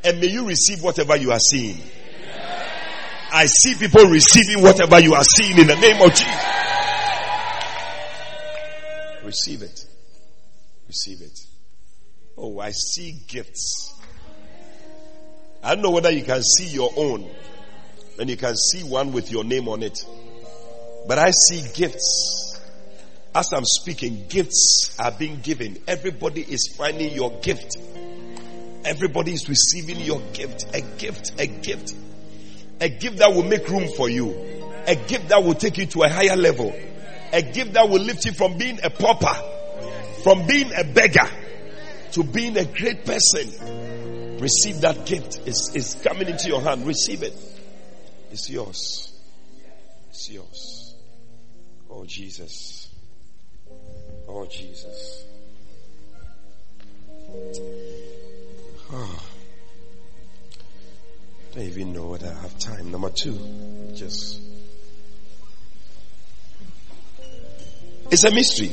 And may you receive whatever you are seeing. I see people receiving whatever you are seeing in the name of Jesus. Receive it. Receive it. Oh, I see gifts. I don't know whether you can see your own and you can see one with your name on it. But I see gifts. As I'm speaking, gifts are being given. Everybody is finding your gift. Everybody is receiving your gift. A gift, a gift. A gift that will make room for you. A gift that will take you to a higher level. A gift that will lift you from being a pauper, from being a beggar, to being a great person. Receive that gift. It's, it's coming into your hand. Receive it. It's yours. It's yours. Oh, Jesus. Oh, Jesus. Oh. Don't even know whether I have time. Number two, just. It's a mystery.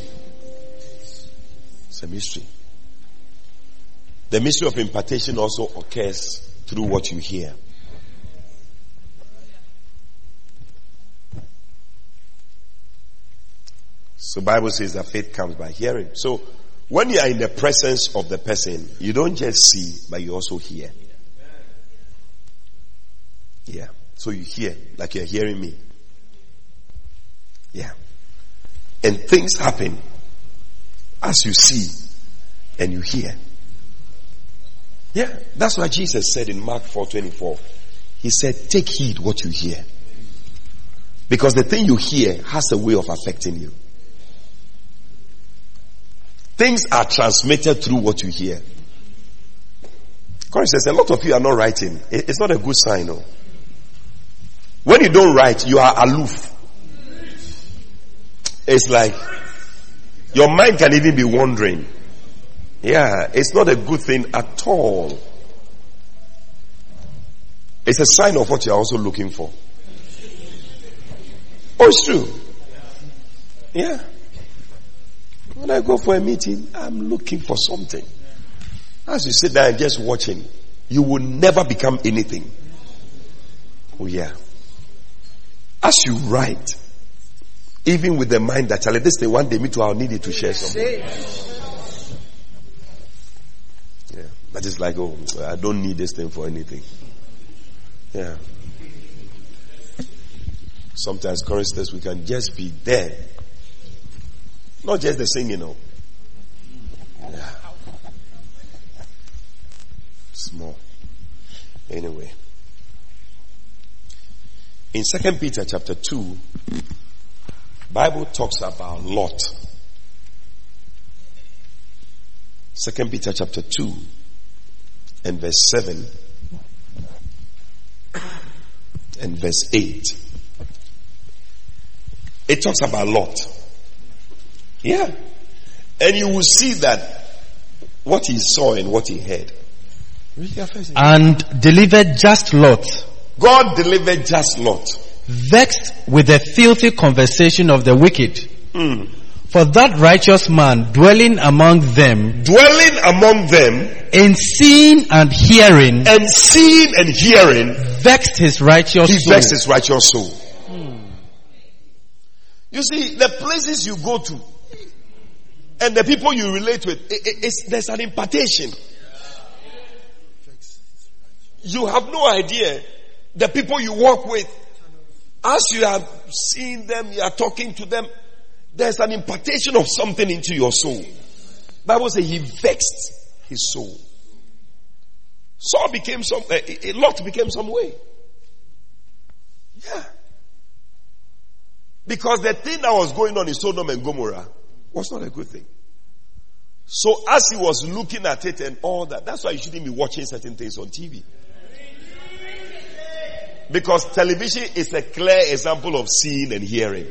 It's a mystery. The mystery of impartation also occurs through what you hear. So Bible says that faith comes by hearing. So when you are in the presence of the person, you don't just see, but you also hear. Yeah. So you hear, like you're hearing me. Yeah. And things happen as you see and you hear. Yeah. That's what Jesus said in Mark 4:24. He said, "Take heed what you hear." Because the thing you hear has a way of affecting you. Things are transmitted through what you hear. says a lot of you are not writing. It's not a good sign, no. When you don't write, you are aloof. It's like your mind can even be wandering. Yeah, it's not a good thing at all. It's a sign of what you're also looking for. Oh, it's true. Yeah. When I go for a meeting, I'm looking for something. As you sit there and just watching, you will never become anything. Oh yeah. As you write, even with the mind that Charlie, this day one day me too, I'll need it to share something. Yeah. But it's like, oh, I don't need this thing for anything. Yeah. Sometimes, choristers, we can just be there not just the singing, no. Yeah. Small. Anyway. In Second Peter chapter 2, Bible talks about Lot. Second Peter chapter 2 and verse 7 and verse 8. It talks about Lot. Yeah. And you will see that what he saw and what he heard. And delivered just Lot. God delivered just Lot. Vexed with the filthy conversation of the wicked. Mm. For that righteous man dwelling among them, dwelling among them, in seeing and hearing, and seeing and hearing, vexed his righteous he soul. vexed his righteous soul. Hmm. You see, the places you go to, and the people you relate with, it, it, there's an impartation. You have no idea the people you work with. As you are seeing them, you are talking to them, there's an impartation of something into your soul. Bible says he vexed his soul. Saul became some, a, a lot became some way. Yeah. Because the thing that was going on in Sodom and Gomorrah was not a good thing. So as he was looking at it and all that, that's why you shouldn't be watching certain things on TV. Because television is a clear example of seeing and hearing.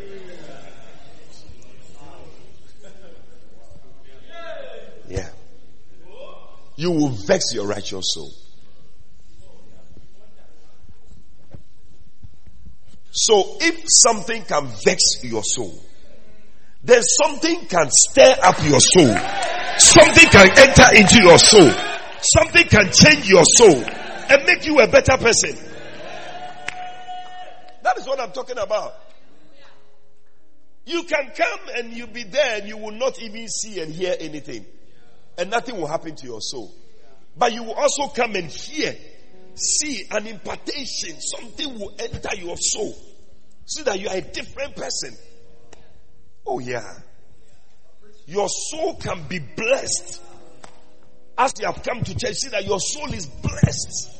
Yeah. You will vex your righteous soul. So if something can vex your soul, then something can stir up your soul. something can enter into your soul. Something can change your soul and make you a better person. That is what I'm talking about. You can come and you be there and you will not even see and hear anything. And nothing will happen to your soul. But you will also come and hear, see an impartation. Something will enter your soul. See that you are a different person. Oh yeah. Your soul can be blessed. As you have come to church, see that your soul is blessed.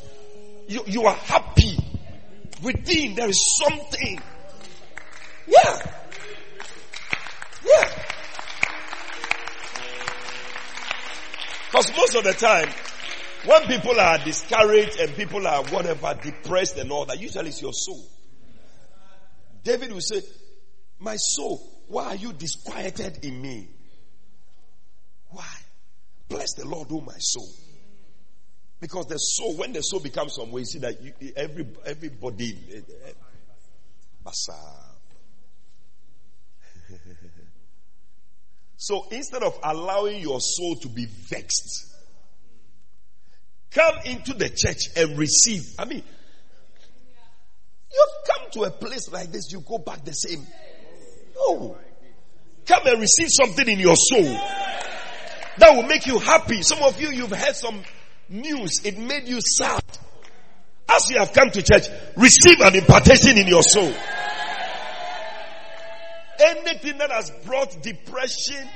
You, you are happy. Within there is something. Yeah. Yeah. Because most of the time, when people are discouraged and people are whatever, depressed and all that, usually it's your soul. David will say, My soul, why are you disquieted in me? Why? Bless the Lord, oh my soul. Because the soul, when the soul becomes some way, you see that you, every everybody, eh, eh, so instead of allowing your soul to be vexed, come into the church and receive. I mean, you've come to a place like this, you go back the same. Come and receive something in your soul that will make you happy. Some of you, you've heard some news, it made you sad. As you have come to church, receive an impartation in your soul. Anything that has brought depression,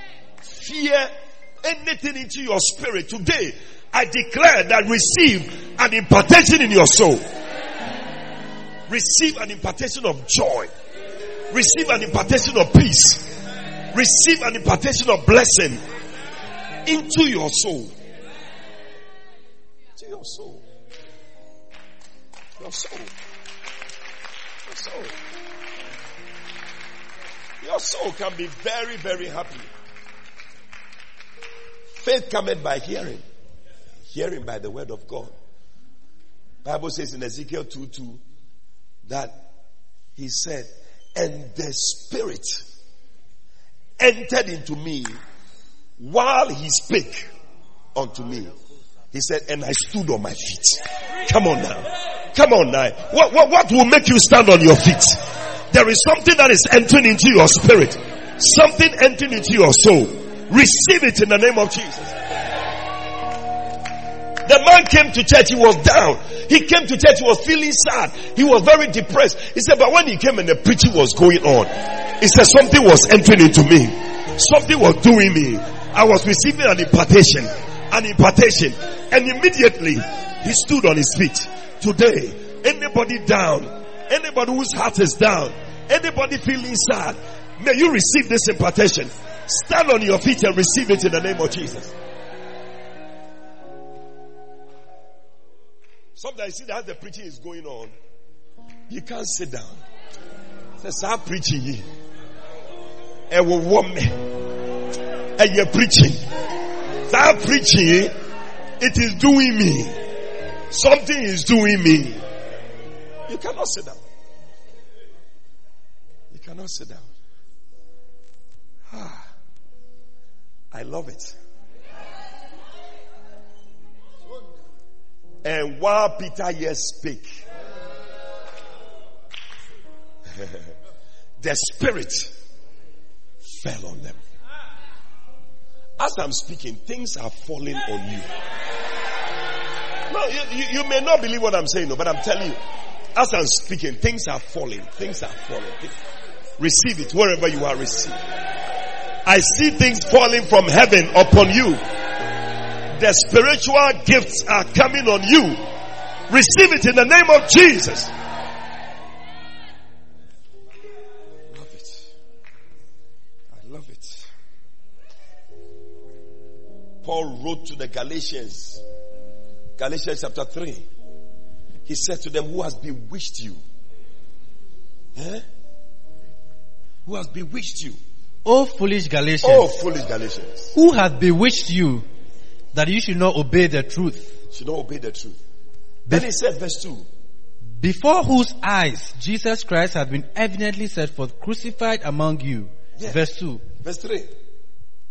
fear, anything into your spirit today, I declare that receive an impartation in your soul. Receive an impartation of joy. Receive an impartation of peace. Receive an impartation of blessing into your soul. To your soul. Your soul. Your soul. Your soul can be very, very happy. Faith cometh by hearing. Hearing by the word of God. Bible says in Ezekiel 2 2 that he said, and the spirit entered into me while he spake unto me. He said, and I stood on my feet. Come on now. Come on now. What, what, what will make you stand on your feet? There is something that is entering into your spirit. Something entering into your soul. Receive it in the name of Jesus. The man came to church, he was down. He came to church, he was feeling sad. He was very depressed. He said, but when he came and the preaching was going on, he said something was entering into me. Something was doing me. I was receiving an impartation. An impartation. And immediately he stood on his feet. Today, anybody down, anybody whose heart is down, anybody feeling sad, may you receive this impartation. Stand on your feet and receive it in the name of Jesus. Sometimes you see that the preaching is going on. You can't sit down. Say, start preaching. Will warm me. And you're preaching. Start preaching. It is doing me. Something is doing me. You cannot sit down. You cannot sit down. Ah, I love it. And while Peter yet spake, the Spirit fell on them. As I'm speaking, things are falling on you. No, you, you, you may not believe what I'm saying, no, but I'm telling you, as I'm speaking, things are falling. Things are falling. Receive it wherever you are. Receive. I see things falling from heaven upon you. The spiritual gifts are coming on you. Receive it in the name of Jesus. Love it. I love it. Paul wrote to the Galatians, Galatians chapter 3. He said to them, Who has bewitched you? Eh? Who has bewitched you? Oh foolish Galatians, Oh, foolish Galatians. who hath bewitched you that you should not obey the truth? Should not obey the truth. Then he said, verse 2. Before whose eyes Jesus Christ hath been evidently set forth crucified among you. Yeah. Verse 2. Verse 3.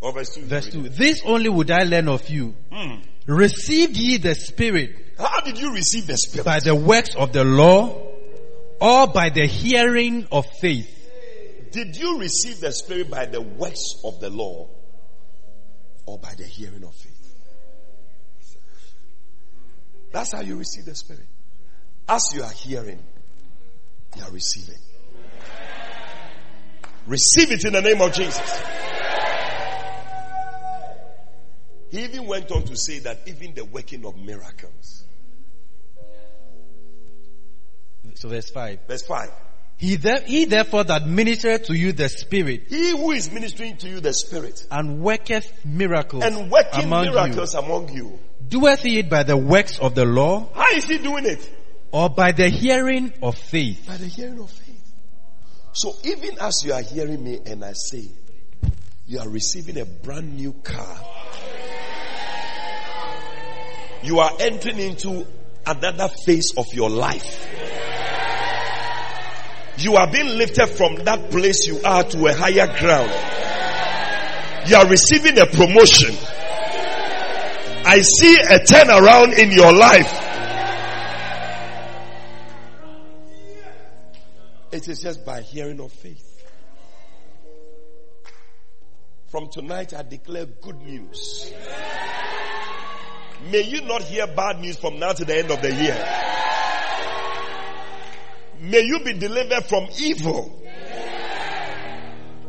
Or verse 2. Verse 2. This only would I learn of you. Hmm. Received ye the Spirit How did you receive the Spirit? by the works of the law or by the hearing of faith? Did you receive the Spirit by the works of the law or by the hearing of faith? That's how you receive the Spirit. As you are hearing, you are receiving. Receive it in the name of Jesus. He even went on to say that even the working of miracles. So verse 5. Verse 5. He, there, he therefore that ministered to you the Spirit He who is ministering to you the Spirit and worketh miracles and working among miracles among you. Doeth he it by the works of the law How is he doing it? or by the hearing of faith? By the hearing of faith. So even as you are hearing me and I say, you are receiving a brand new car. You are entering into another phase of your life. You are being lifted from that place you are to a higher ground. You are receiving a promotion. I see a turnaround in your life. It is just by hearing of faith. From tonight, I declare good news. May you not hear bad news from now to the end of the year. May you be delivered from evil.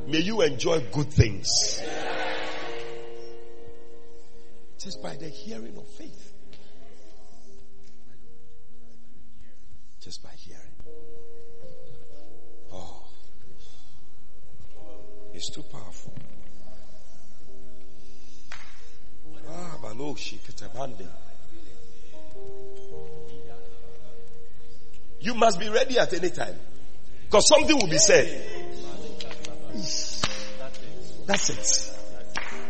May you enjoy good things. Just by the hearing of faith. Just by hearing. Oh. It's too powerful. Ah, Baloshi Katabande. You must be ready at any time. Because something will be said. That's it.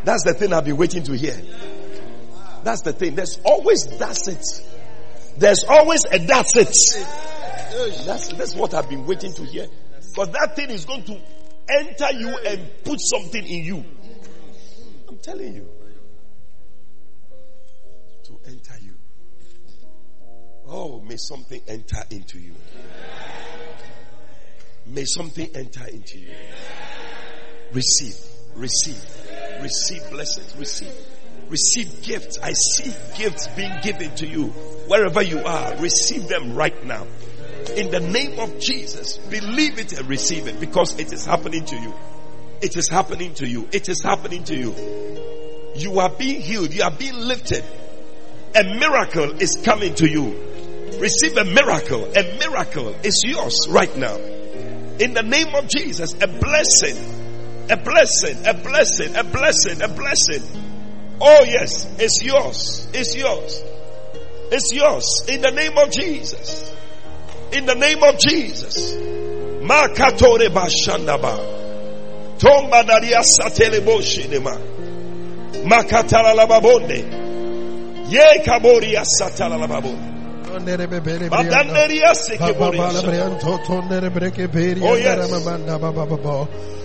That's the thing I've been waiting to hear. That's the thing. There's always that's it. There's always a that's it. That's, that's what I've been waiting to hear. Because that thing is going to enter you and put something in you. I'm telling you. To enter you. Oh, may something enter into you. May something enter into you. Receive, receive, receive blessings, receive, receive gifts. I see gifts being given to you wherever you are. Receive them right now. In the name of Jesus, believe it and receive it because it is happening to you. It is happening to you. It is happening to you. You are being healed. You are being lifted. A miracle is coming to you. Receive a miracle. A miracle is yours right now. In the name of Jesus, a blessing, a blessing, a blessing, a blessing, a blessing. Oh yes, it's yours. It's yours. It's yours. In the name of Jesus. In the name of Jesus. Makatore bashandaba. Tomba daria satele boshinema. Makatala lababonde. Ye kabori asatala lababonde. Madanderia sekebori asatala. Oh, yes.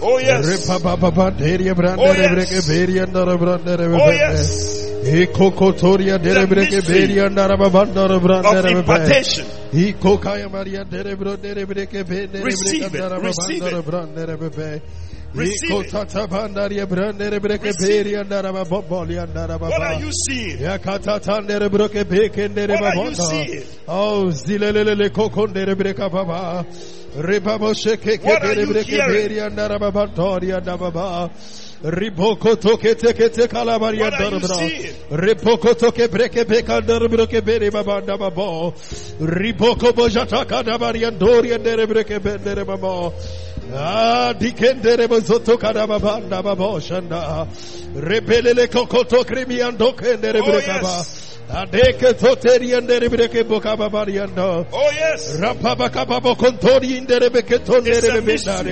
Oh yes. Oh yes. Ekokotoria oh, derebreke mystery beri andara babandara brandara Of impartation. Iko kaya maria derebro derebreke be Receive it, derebreke andara receive babandara it. Receive it. tata bandaria brandere breke Receive andara andara What are you seeing? Yakata tandere broke beke ndere What are you seeing? Oh zilelele kokondere breka baba. Rebabo sheke What are kere you breke beri andara babandori andara baba. Riboko toke teke te kalabaria What are darbra. Riboko toke breke beka darbroke beri babanda babo. Riboko bojataka dabaria dori andere breke bendere babo. Ah, dikendere bozoto kadaba banda babo shanda. Rebelele kokoto krimi ando kendere Oh, brekaba. yes. Adeke toteri andere breke bokaba bariando. Oh yes. Rapabakababo kontori indere beketon It's a mystery.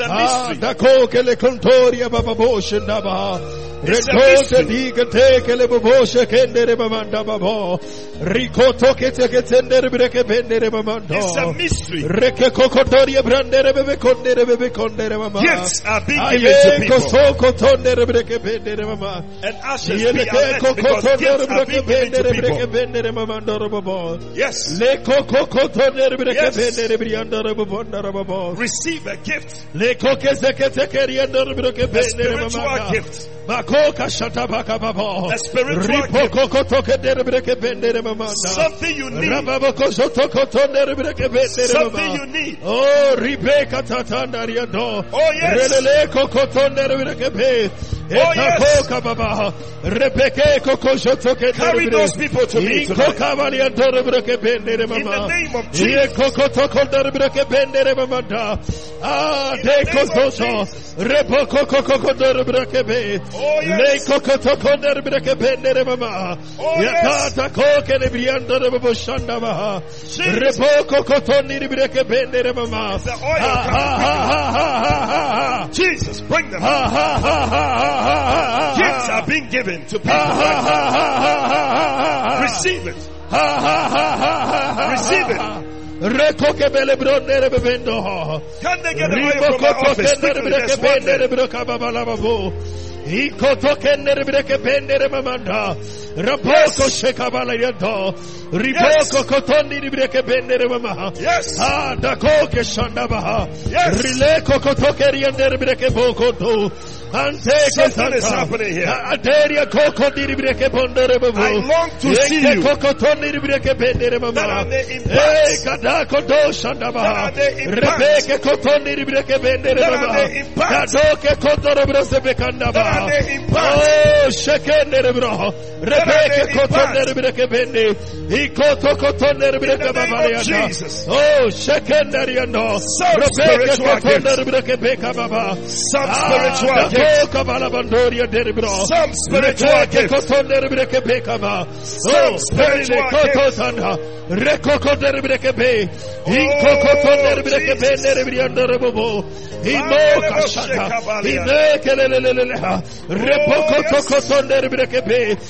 a Ah, mystery. dako kele kontoria bababo shendaba. It's a Rekote mystery. diga teke le bobo shekendere mamanda babo. Rikoto kete ketendere breke bendere mamando. It's a mystery. Reke kokotoria brandere bebe kondere bebe kondere mama. Gifts are being given Aye to people. kosoko tondere breke bendere mama. And ashes be alert because gifts are being given to people. bendere mamando babo. Yes. Le kokotonere breke Yes. bendere briandere babo ndere babo. Receive a gift. Le koke zeke teke riandere breke A bendere spiritual gift. Makoka shatabaka babo. A spiritual gift. koko toke dere breke bendere mamanda. Something you need. Rababoko zotoko tondere breke bendere Something you need. Oh, Rebecca. Oh, yes. Relele koko tondere breke be. Oh, yes. Etakoka baba. Rebeke koko zotoke Carry those people to me Iko tonight. kabari andore breke bendere In the name of Jesus. koko toko ndere breke bendere mama da. Ah. Jesus, bring them. Ha ha ha ha ha ha ha. Gifts are being given to people. Right. Receive it. Receive it. Reko ke bele bronere bebendo ha. Can they get the oil from my office? Quickly, breke there's one there. bendere broka babala babu. Iko to kendere breke bendere mamanda. Raboko shekabala yado. Riboko kotondi ni breke mama. Yes. Ah. Yes. Rile koko to keriandere breke. Ante Something is happening here. Aderia koko diri breke bondere babu. I long to see you. koko tondi ni breke bendere mama. That are the impacts. Hey, kada kodo shanda baha. That are the impacts. Rebeke kotondi ni breke bendere That are mama. the impacts. Kadoke koto brose bekanda That baha. are the impacts. Oh, shekendere bro. Rebeke the kotondi ni impacts. breke bende. Ikoto kotondi ni breke the name babale of yanda. Jesus. Oh, shekendere yando. Some spiritual kotondi ni beka baba. Some Ah, spiritual dako gifts. kabala bandoria dere bro. Some spiritual Rebeke gifts. kotondi ni breke beka ba. Some Oh, spiritual spiritual koto gifts. sanda. Rekoko dere breke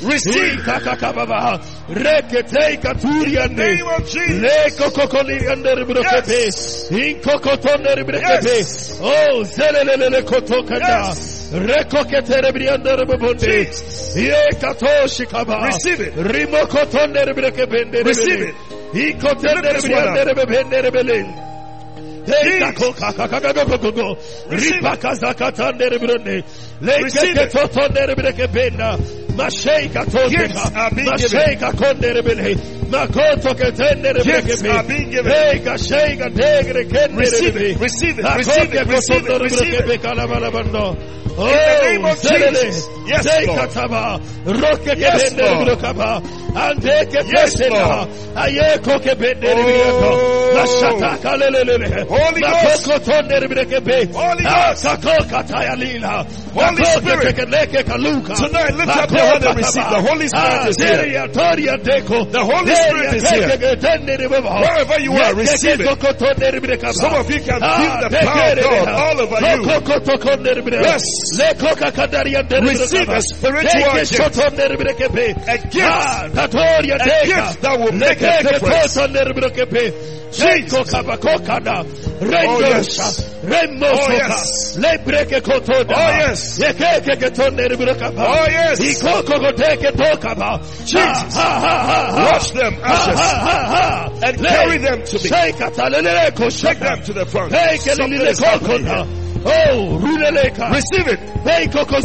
Receive. Yes. Inkoko tonere breke be. Yes. Oh. Briandere. Ye katoshi kaba. Receive it. Receive it. Iko tendere this one up. briandere bebendere bele. Receive it. Ripaka zakata ndere brone. Leke Receive ke it. toto ndere breke benda. Masheika Gifts toteka. are being Masheika. Makoto ke tendere breke Gifts are being be. given. Hey, kasheika degre kendere Receive it. Receive it. Receive it. Receive it. Receive it. Oh, the name of zelele. Jesus. Yes, Lord. kataba. Roke ke Yes, Lord. brokaba. Ande ke Yes. Lord. Oh. Holy Ghost. Holy Ghost. Holy Spirit. Tonight, lift up your hand and receive. The Holy Spirit is here. here. The Holy Spirit is here. Wherever you are, receive it. Some of you can feel the power of God all over you. Yes. Receive a spiritual gift. A gift. A gift that will make a difference. Oh, yes. Oh, oh, yes. Lebreke kotoda. Oh, yes. Yekeke ketondere brokaba. Yes. Ikoko goteke. Jesus. Wash them, ashes. And carry them to me. Take them to the front. Oh. Receive it. Hey, koko.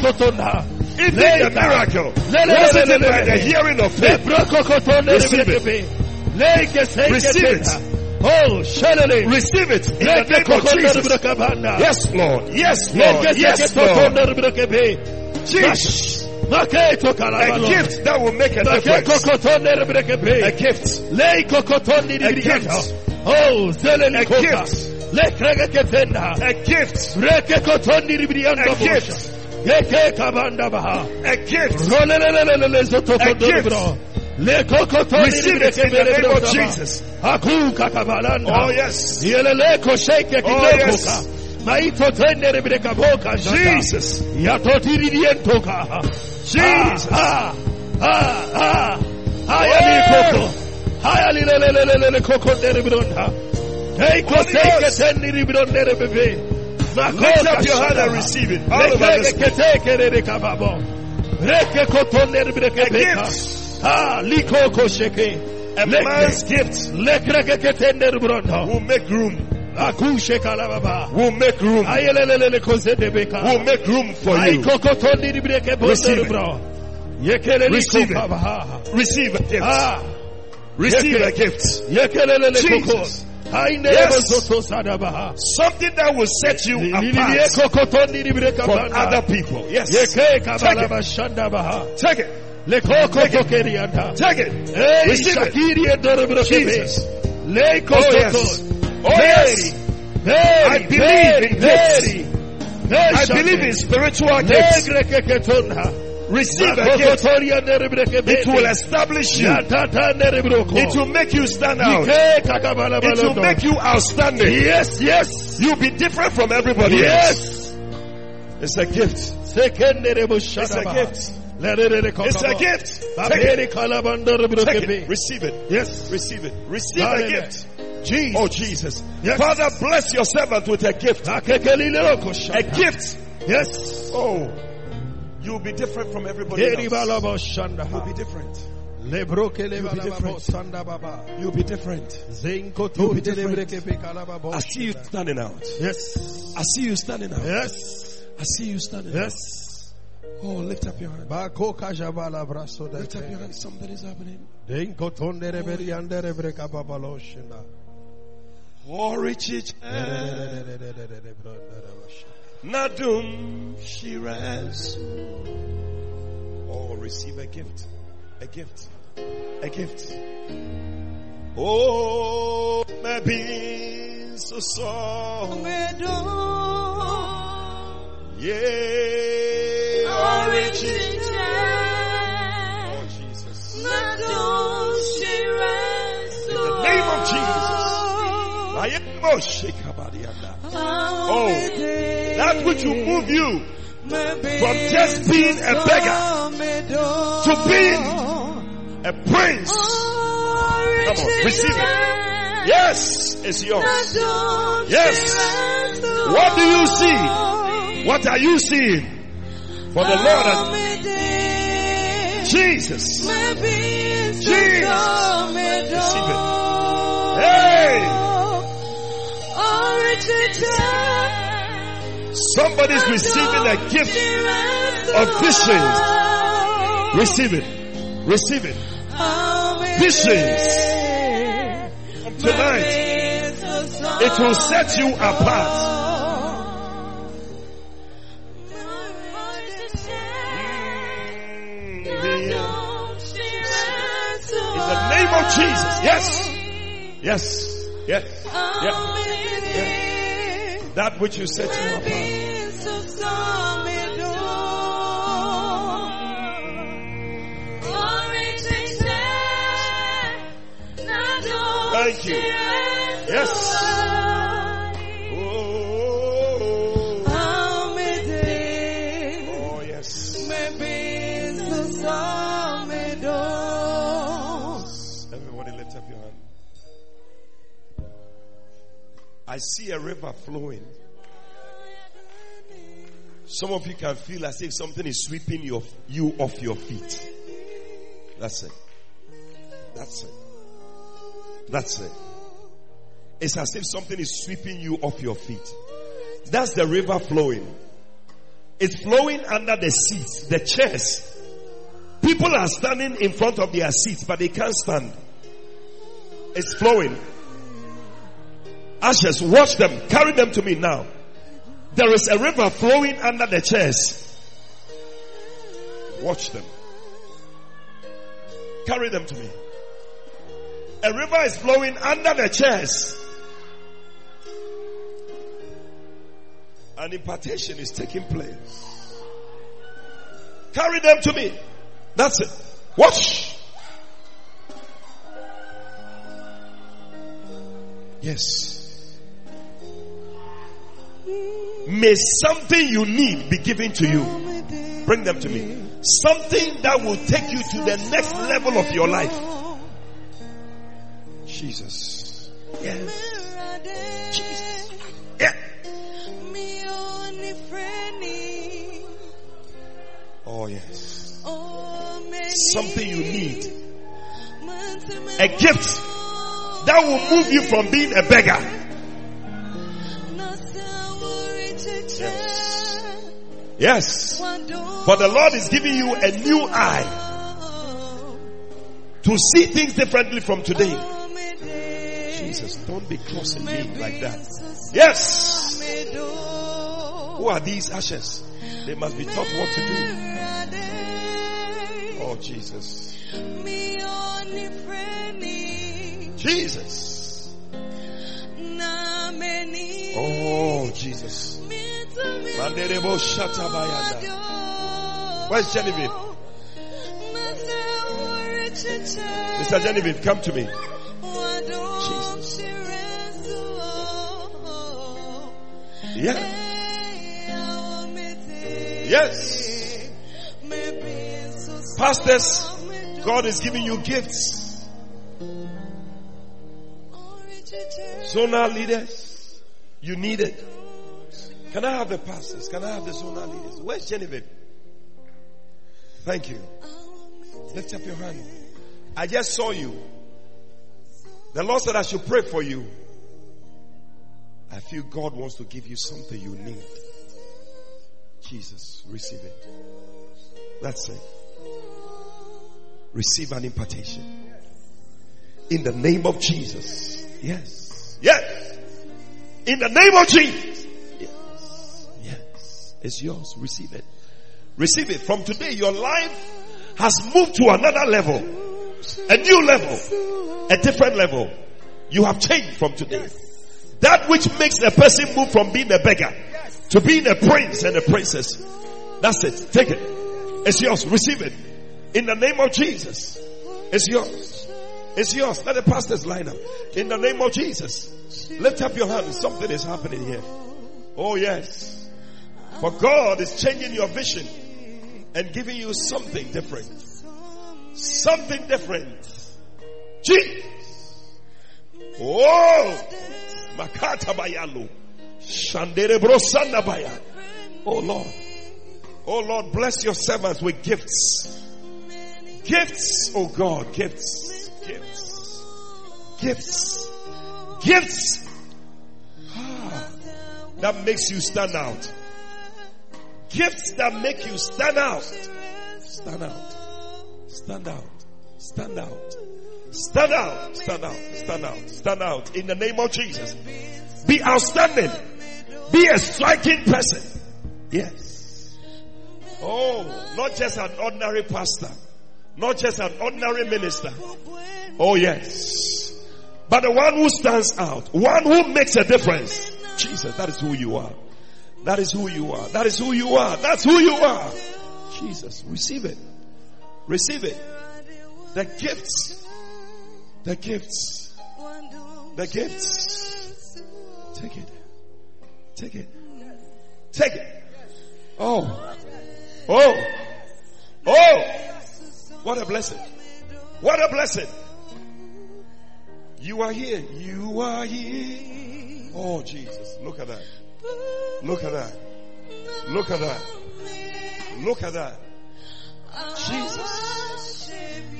It is a miracle. Le- le- Wasn't it by the hearing of faith? Receive it. breke. Leke seke Receive it. Oh, shelele. Receive it in the name of Jesus. Yes, Lord. Yes, Lord. Yes, Lord. Jesus. A gift that will make a difference. A gift. A gift. Oh, A gift. A gift. Reke kotoni librianda A gift. Yeke kabanda baha. A gift. A gift. Bro. Leko kotoni Receive it in the name of Jesus. Oh, yes. Yelele ko sheke Oh, yes. ka. Maito tendere breka boka jata. Jesus. Jesus. Ah, ah, ah. Brondere bebe. Lift up your hand and receive it. All over Leke this ke teke nere kababo. Reke koto nere breke A gift. Ah, liko ko sheke. A man's gift Lekreke ke tendere bronda. will make room. Will make room. Will make room for you. kokoto niri breke Receive it. Receive it. Receive a gift. Ah, Receive a gift. Jesus. Yes. Something that will set you apart kokoto niri breke from other people. Yes. Take it. Take it. Le koko. Take it. Hey, Receive it. Jesus. Oh yes. Oh yes. Very, I believe in very. I believe in spiritual gifts. Receive a gift. Makokotoria nere breke It will establish you. Yatata nere broko. It will make you stand out. It will make you outstanding. Yes, yes. You'll be different from everybody else. Yes. It's a gift. It's a gift. It's a gift. Take it. Take it. Receive it. Yes. Receive it. Receive a gift. Jesus. Oh Jesus. Yes. Father, bless your servant with a gift. A gift. Yes. Oh. You'll be different from everybody else. You'll be different. You'll be different. You'll be different. You'll be different. telebreke be kalababo. I see you standing out. Yes. I see you standing out. Yes. I see you standing out. Yes. Oh, lift up your hand. Bako kajabala braso de. Lift up your hand. Something is happening. Denko tondere beri oh. andere breka babalo shina. Oh, Richard. Nadum Shiraz. Oh, receive a gift. A gift. A gift. Oh, maybe so so. Yeah. Oh, Richard. Oh, Jesus. In the name of Jesus. I am Moshekabadianda. Oh, that which will move you from just being a beggar to being a prince. Come on, receive it. Yes, it's yours. Yes. What do you see? What are you seeing? For the Lord has Jesus. Jesus. Receive it. Hey! Somebody's receiving a gift of visions. Receive it. Receive it. Visions. Tonight, it will set you apart. Name of Jesus. Yes. Yes. Yes. Yeah. That which you set you apart. Thank you. Yes. I see a river flowing. Some of you can feel as if something is sweeping your, you off your feet. That's it. That's it. That's it. It's as if something is sweeping you off your feet. That's the river flowing. It's flowing under the seats, the chairs. People are standing in front of their seats, but they can't stand. It's flowing. Ashes, watch them. Carry them to me now. There is a river flowing under the chairs. Watch them. Carry them to me. A river is flowing under the chairs. An impartation is taking place. Carry them to me. That's it. Watch. Yes. May something you need be given to you. Bring them to me. Something that will take you to the next level of your life. Jesus. Yes. Jesus. Yeah. Oh yes. Something you need. A gift that will move you from being a beggar. Yes. For the Lord is giving you a new eye to see things differently from today. Jesus, don't be crossing me like that. Yes. Who are these ashes? They must be taught what to do. Oh, Jesus. Jesus. Oh, Jesus. Where's Genevieve? Mr. Genevieve, come to me. Jesus. Yeah. Yes. Pastors, God is giving you gifts. Zonal leaders, you need it. Can I have the pastors? Can I have the zonal leaders? Where's Genevieve? Thank you. Lift up your hand. I just saw you. The Lord said I should pray for you. I feel God wants to give you something you need. Jesus, receive it. That's it. Receive an impartation. In the name of Jesus. Yes. Yes. In the name of Jesus. It's yours. Receive it. Receive it. From today, your life has moved to another level. A new level. A different level. You have changed from today. That which makes a person move from being a beggar to being a prince and a princess. That's it. Take it. It's yours. Receive it. In the name of Jesus. It's yours. It's yours. Let the pastors line up. In the name of Jesus. Lift up your hands. Something is happening here. Oh yes. For God is changing your vision and giving you something different. Something different. Jesus. Oh. Makata bayalo. Shandere brosanda baya. Oh Lord. Oh Lord, bless your servants with gifts. Gifts, oh God, gifts. Gifts. Gifts. Gifts. Ah, that makes you stand out. Gifts that make you stand out. Stand out. Stand out. Stand out. Stand out. Stand out. Stand out. Stand out. In the name of Jesus. Be outstanding. Be a striking person. Yes. Oh, not just an ordinary pastor. Not just an ordinary minister. Oh yes. But the one who stands out. One who makes a difference. Jesus, that is who you are. That is who you are. That is who you are. That's who you are. Jesus, receive it. Receive it. The gifts. The gifts. The gifts. Take it. Take it. Take it. Oh. Oh. Oh. What a blessing. What a blessing. You are here. You are here. Oh, Jesus. Look at that. Look at that. Look at that. Look at that. Jesus.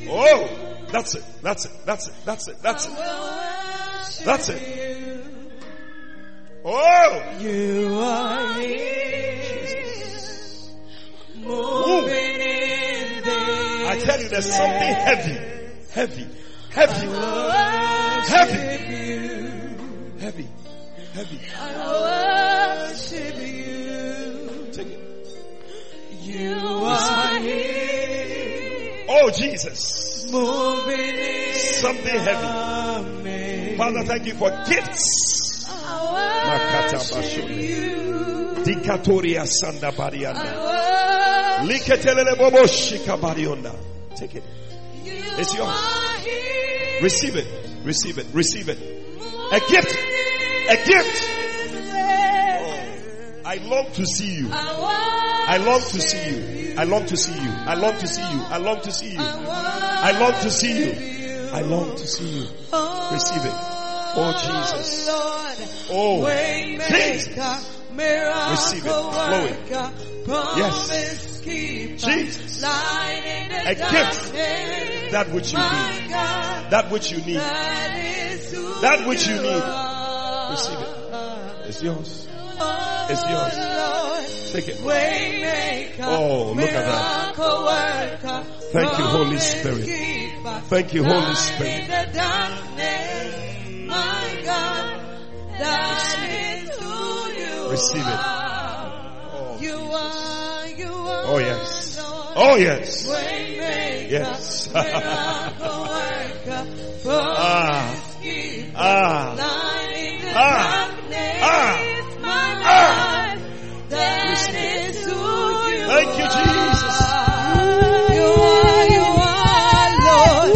Oh, that's it. That's it. That's it. That's it. That's it. That's it. Oh, You are. Moving in I tell you, there's something heavy, heavy, heavy, heavy, heavy, heavy. I worship you. Take it. You are here. Oh, Jesus. Moving in Something heavy. Father, thank you for gifts. I worship you. Dikatoria sanda barianda. Liketelele bobo shika. Take it. It's yours. Receive it. Receive it. Receive it. A gift. A gift. Oh, I long to see you. I long to see you. I long to see you. I long to see you. I long to see you. I long to see you. I long to see you. Receive it. Oh Jesus. Oh Jesus. Receive it. Flow it. Yes. Jesus. A gift. That which you need. That which you need. That which you need. Receive it. It's yours. It's yours. Take it. Oh, look at that. Thank you, Holy Spirit. Thank you, Holy Spirit. Receive it. Oh, You are, you are. oh yes. Oh yes. Yes. Ah. Ah. Light in the Ah. Ah. my Ah. God, that is who you Thank you, Jesus. are. You are, you are, Lord.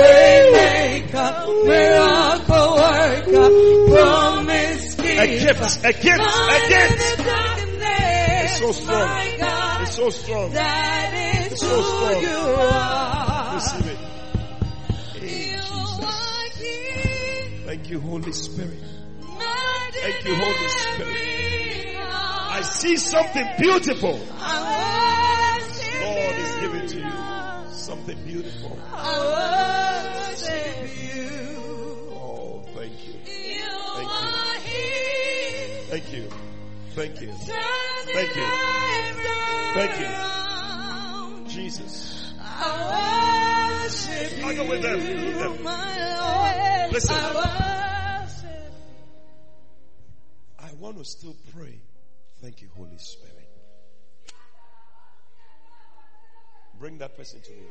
Waymaker, miracle worker, promise keeper, A gift. A gift. A light gift. in the darkness, It's so strong. It's so strong. that is It's so strong. you are. Receive it. You Hey, Jesus. Thank you, Holy Spirit. Thank you, Holy Spirit. I see something beautiful. Lord is giving to you something beautiful. Oh, thank you. Thank you. Thank you. Thank you. Thank you. Thank you. Jesus. I go. With them. Listen. Want to still pray. Thank you, Holy Spirit. Bring that person to me.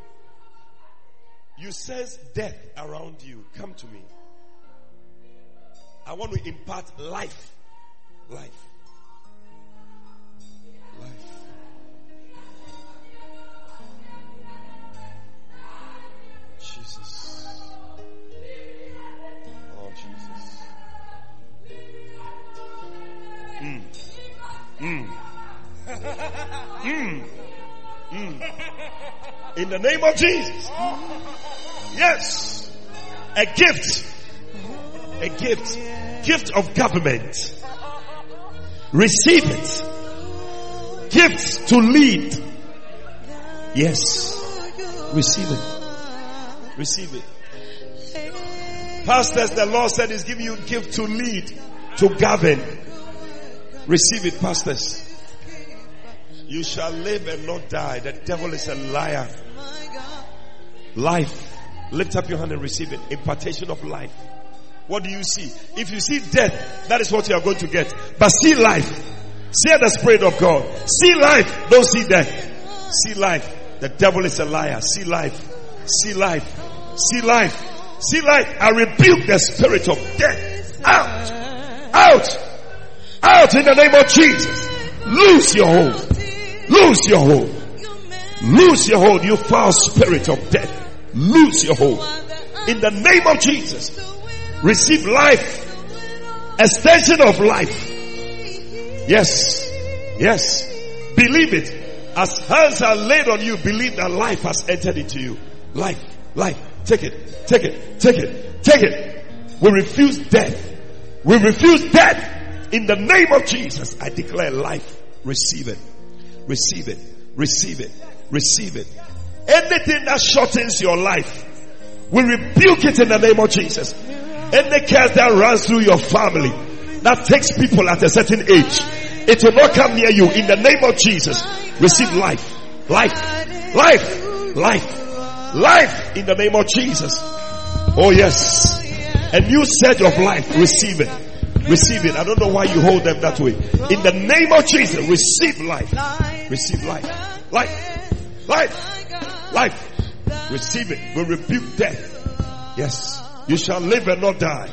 You sense death around you. Come to me. I want to impart life. Life. Life. Jesus. Mm. Mm. Mm. Mm. In the name of Jesus. Yes. A gift. A gift. Gift of government. Receive it. Gift to lead. Yes. Receive it. Receive it. Pastors, the Lord said He's giving you gift to lead, to govern. Receive it, pastors. You shall live and not die. The devil is a liar. Life. Lift up your hand and receive it. Impartation of life. What do you see? If you see death, that is what you are going to get. But see life. See the Spirit of God. See life. Don't see death. See life. The devil is a liar. See life. See life. See life. See life. I rebuke the spirit of death. Out. Out. Out in the name of Jesus. Lose your hold. Lose your hold. Lose your hold, you foul spirit of death. Lose your hold. In the name of Jesus. Receive life. Extension of life. Yes. Yes. Believe it. As hands are laid on you, believe that life has entered into you. Life. Life. Take it. Take it. Take it. Take it. We refuse death. We refuse death. In the name of Jesus, I declare life. Receive it. Receive it. Receive it. Receive it. Anything that shortens your life, we rebuke it in the name of Jesus. Any curse that runs through your family, that takes people at a certain age, it will not come near you in the name of Jesus. Receive life. Life. Life. Life. Life in the name of Jesus. Oh yes. A new surge of life. Receive it. Receive it. I don't know why you hold them that way. In the name of Jesus, receive life. Receive life. Life. Life. Life. Receive it. We rebuke death. Yes. You shall live and not die.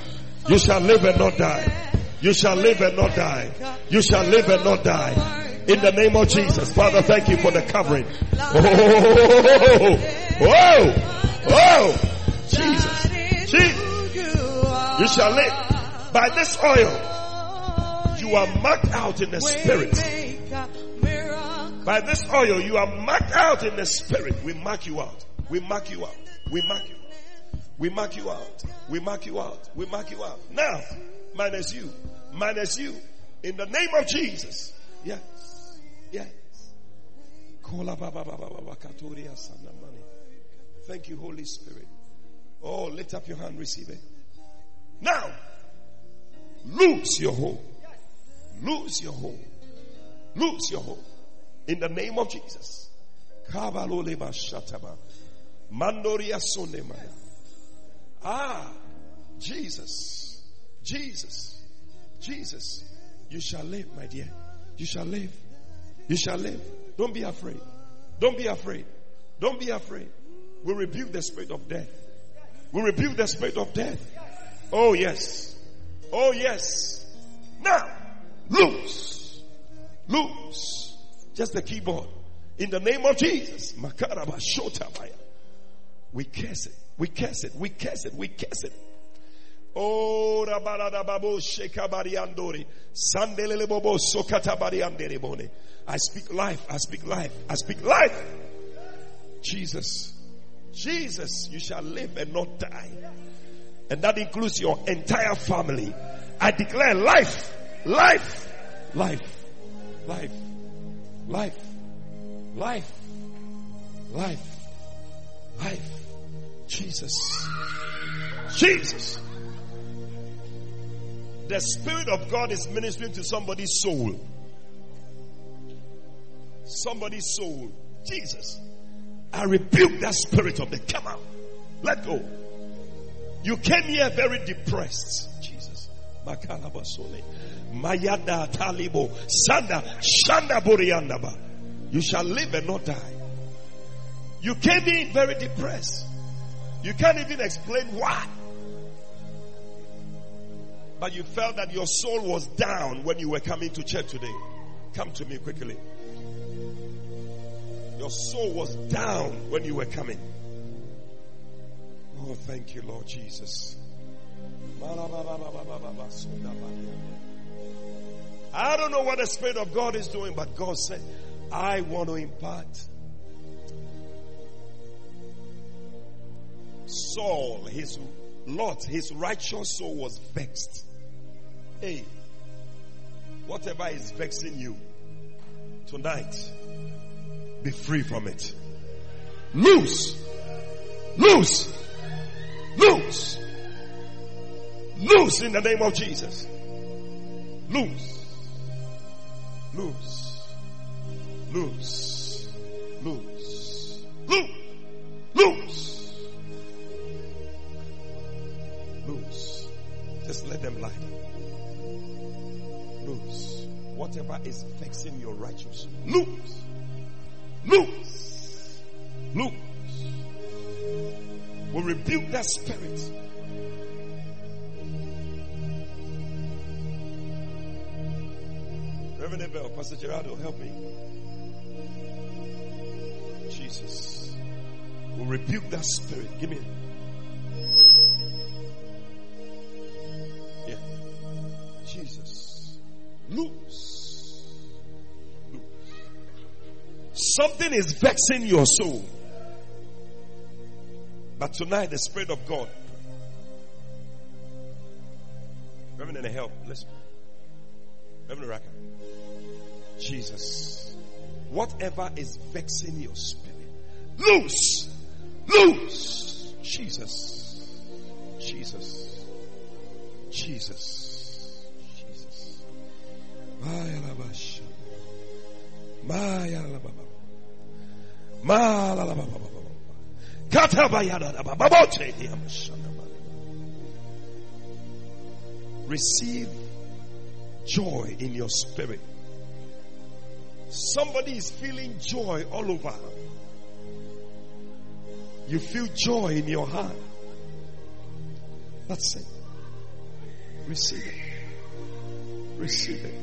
You shall live and not die. You shall live and not die. You shall live and not die. In the name of Jesus. Father, thank you for the covering. Oh, oh, oh, oh, oh. Jesus. Jesus. You shall live by this oil. You are marked out in the spirit. By this oil, you are marked out in the spirit. We mark you out. We mark you out. We mark you. We mark you out. We mark you out. We mark you out. Now, minus you. Minus you. In the name of Jesus. Yes. Yes. Thank you, Holy Spirit. Oh, lift up your hand, receive it. Now, lose your hold. Lose your hold. Lose your hold. In the name of Jesus. Ah, Jesus. Jesus. Jesus. You shall live, my dear. You shall live. You shall live. Don't be afraid. Don't be afraid. Don't be afraid. We rebuke the spirit of death. We rebuke the spirit of death. Oh yes. Oh yes. Now, loose. Loose. Just the keyboard. In the name of Jesus. We curse it. We curse it. We curse it. We curse it. Oh, rabaradababo shekabariandori. Sandelelebobo sokatabarianderebone. I speak life. I speak life. I speak life. Jesus. Jesus, you shall live and not die. And that includes your entire family. I declare life, life, life, life, life, life, life, life. Jesus. Jesus. The Spirit of God is ministering to somebody's soul. Somebody's soul. Jesus. I rebuke that spirit of the out. Let go. You came here very depressed. Jesus. Makalabasole. Mayada talibo. Sanda. Shanda buriandaba. You shall live and not die. You came in very depressed. You can't even explain why. But you felt that your soul was down when you were coming to church today. Come to me quickly. Your soul was down when you were coming. Oh, thank you, Lord Jesus. I don't know what the Spirit of God is doing, but God said, I want to impart. Saul, his Lot, his righteous soul was vexed. Hey, whatever is vexing you tonight, be free from it. Loose. Loose. Loose. Loose in the name of Jesus. Loose. Loose. Loose. Loose. Loose. Loose. Loose. Just let them lie Loose. Whatever is vexing your righteous. Loose. Loose. Loose. We rebuke that spirit. Reverend Abel, Pastor Gerardo, help me. Jesus. We rebuke that spirit. Give me. Yeah. Jesus. Loose. Loose. Something is vexing your soul. But tonight, the Spirit of God. Reverend, and help. Listen. Reverend Raka. Jesus. Whatever is vexing your spirit, loose. Loose. Jesus. Jesus. Jesus. Jesus. Maya. Maya. Receive joy in your spirit. Somebody is feeling joy all over. You feel joy in your heart. That's it. Receive it. Receive it.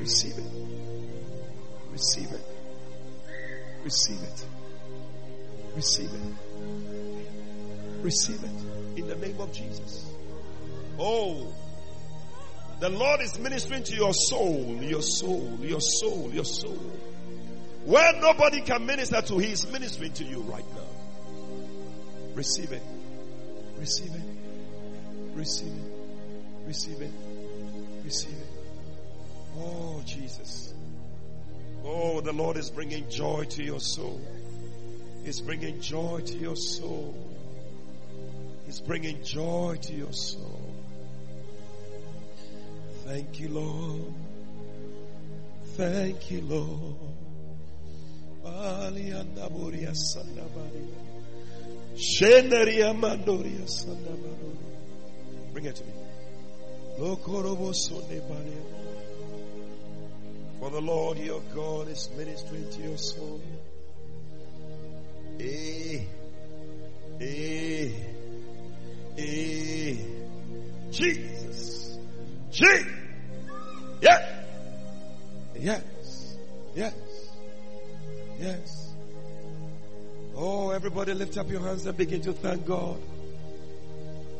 Receive it. Receive it. Receive it. Receive it. Receive it in the name of Jesus. Oh, The Lord is ministering to your soul, your soul, your soul, your soul. Where nobody can minister to, He is ministering to you right now. Receive it. Receive it. Receive it. Receive it. Receive it. Oh, Jesus. Oh, the Lord is bringing joy to your soul. He's bringing joy to your soul. He's bringing joy to your soul. Thank you, Lord. Thank you, Lord. Bring it to me. For the Lord your God is ministering to your soul. Eh, eh, eh. Jesus. Jesus. Yeah. Yes. Yes. Yes. Oh, everybody lift up your hands and begin to thank God.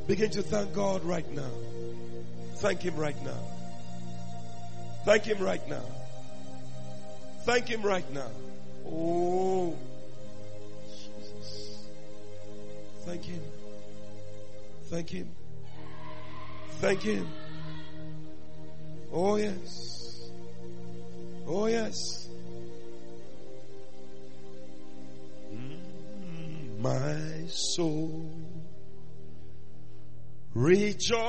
Begin to thank God right now. Thank Him right now. Thank Him right now. Thank Him right now. Oh, Thank Him. Thank Him. Thank Him. Oh, yes. Oh, yes. Mm, My soul rejoice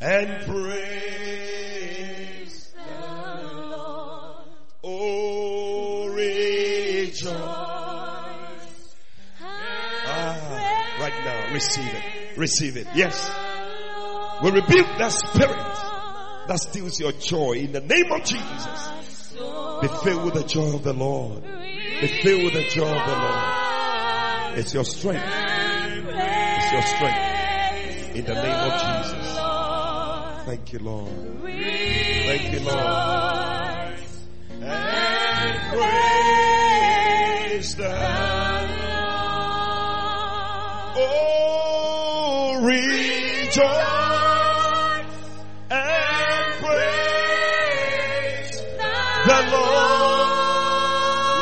and praise the Lord. Oh, rejoice. Receive it. Receive it. Yes. We rebuke that spirit that steals your joy in the name of Jesus. Be filled with the joy of the Lord. Be filled with the joy of the Lord. It's your strength. It's your strength. In the name of Jesus. Thank you, Lord. Thank you, Lord. And praise the Oh, rejoice and praise the Lord.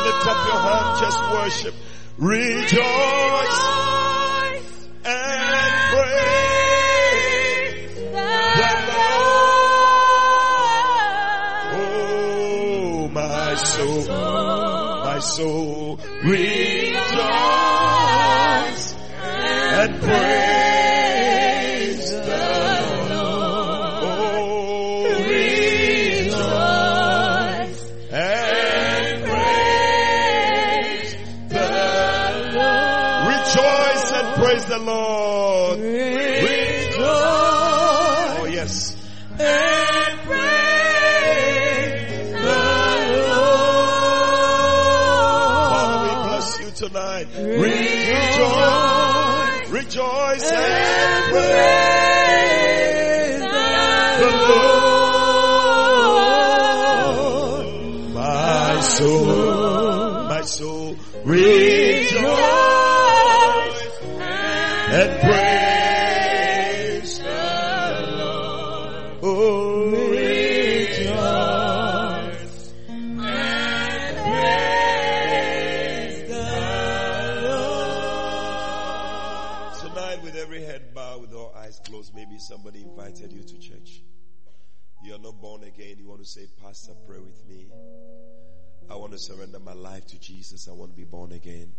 Lift up your hand, just worship. Rejoice and praise the Lord. Oh, my soul, my soul, rejoice and praise tonight. Rejoice. Rejoice and praise the Lord. My soul, my soul, rejoice to surrender my life to Jesus. I want to be born again.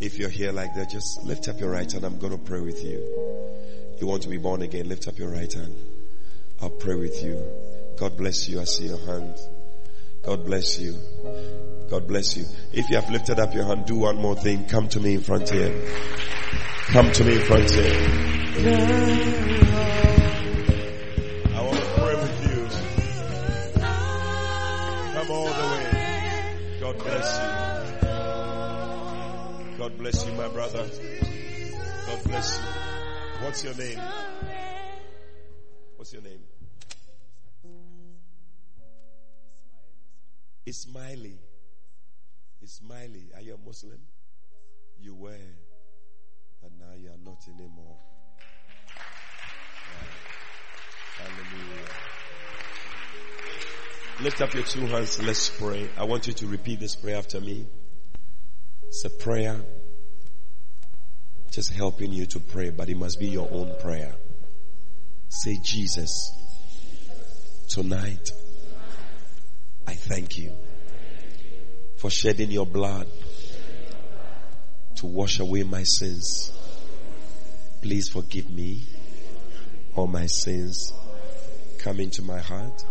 If you're here like that, just lift up your right hand. I'm going to pray with you. You want to be born again? Lift up your right hand. I'll pray with you. God bless you. I see your hand. God bless you. God bless you. If you have lifted up your hand, do one more thing. Come to me in front here. Come to me in front here. bless you, my brother. God bless you. What's your name? What's your name? Ismaili. Ismaili. Are you a Muslim? You were, but now you are not anymore. Hallelujah. Lift up your two hands. Let's pray. I want you to repeat this prayer after me. It's a prayer just helping you to pray, but it must be your own prayer. Say, Jesus, tonight, I thank you for shedding your blood to wash away my sins. Please forgive me all my sins. Come into my heart.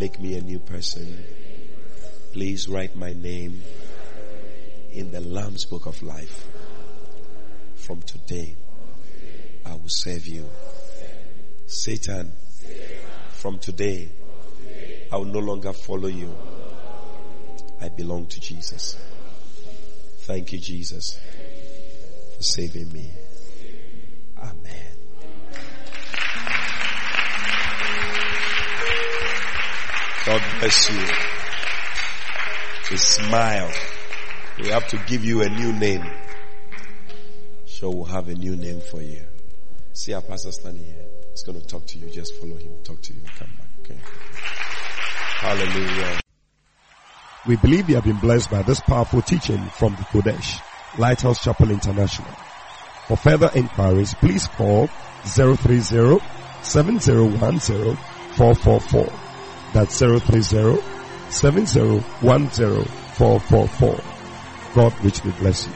Make me a new person. Please write my name in the Lamb's Book of Life. From today, I will serve you. Satan, from today, I will no longer follow you. I belong to Jesus. Thank you, Jesus, for saving me. Amen. God bless you. To smile. We have to give you a new name. So we'll have a new name for you. See our pastor standing here. He's going to talk to you. Just follow him, talk to you, and come back. Okay. Hallelujah. We believe you have been blessed by this powerful teaching from the Qodesh, Lighthouse Chapel International. For further inquiries, please call 030-7010-444. That's 030-7010-444. God richly bless you.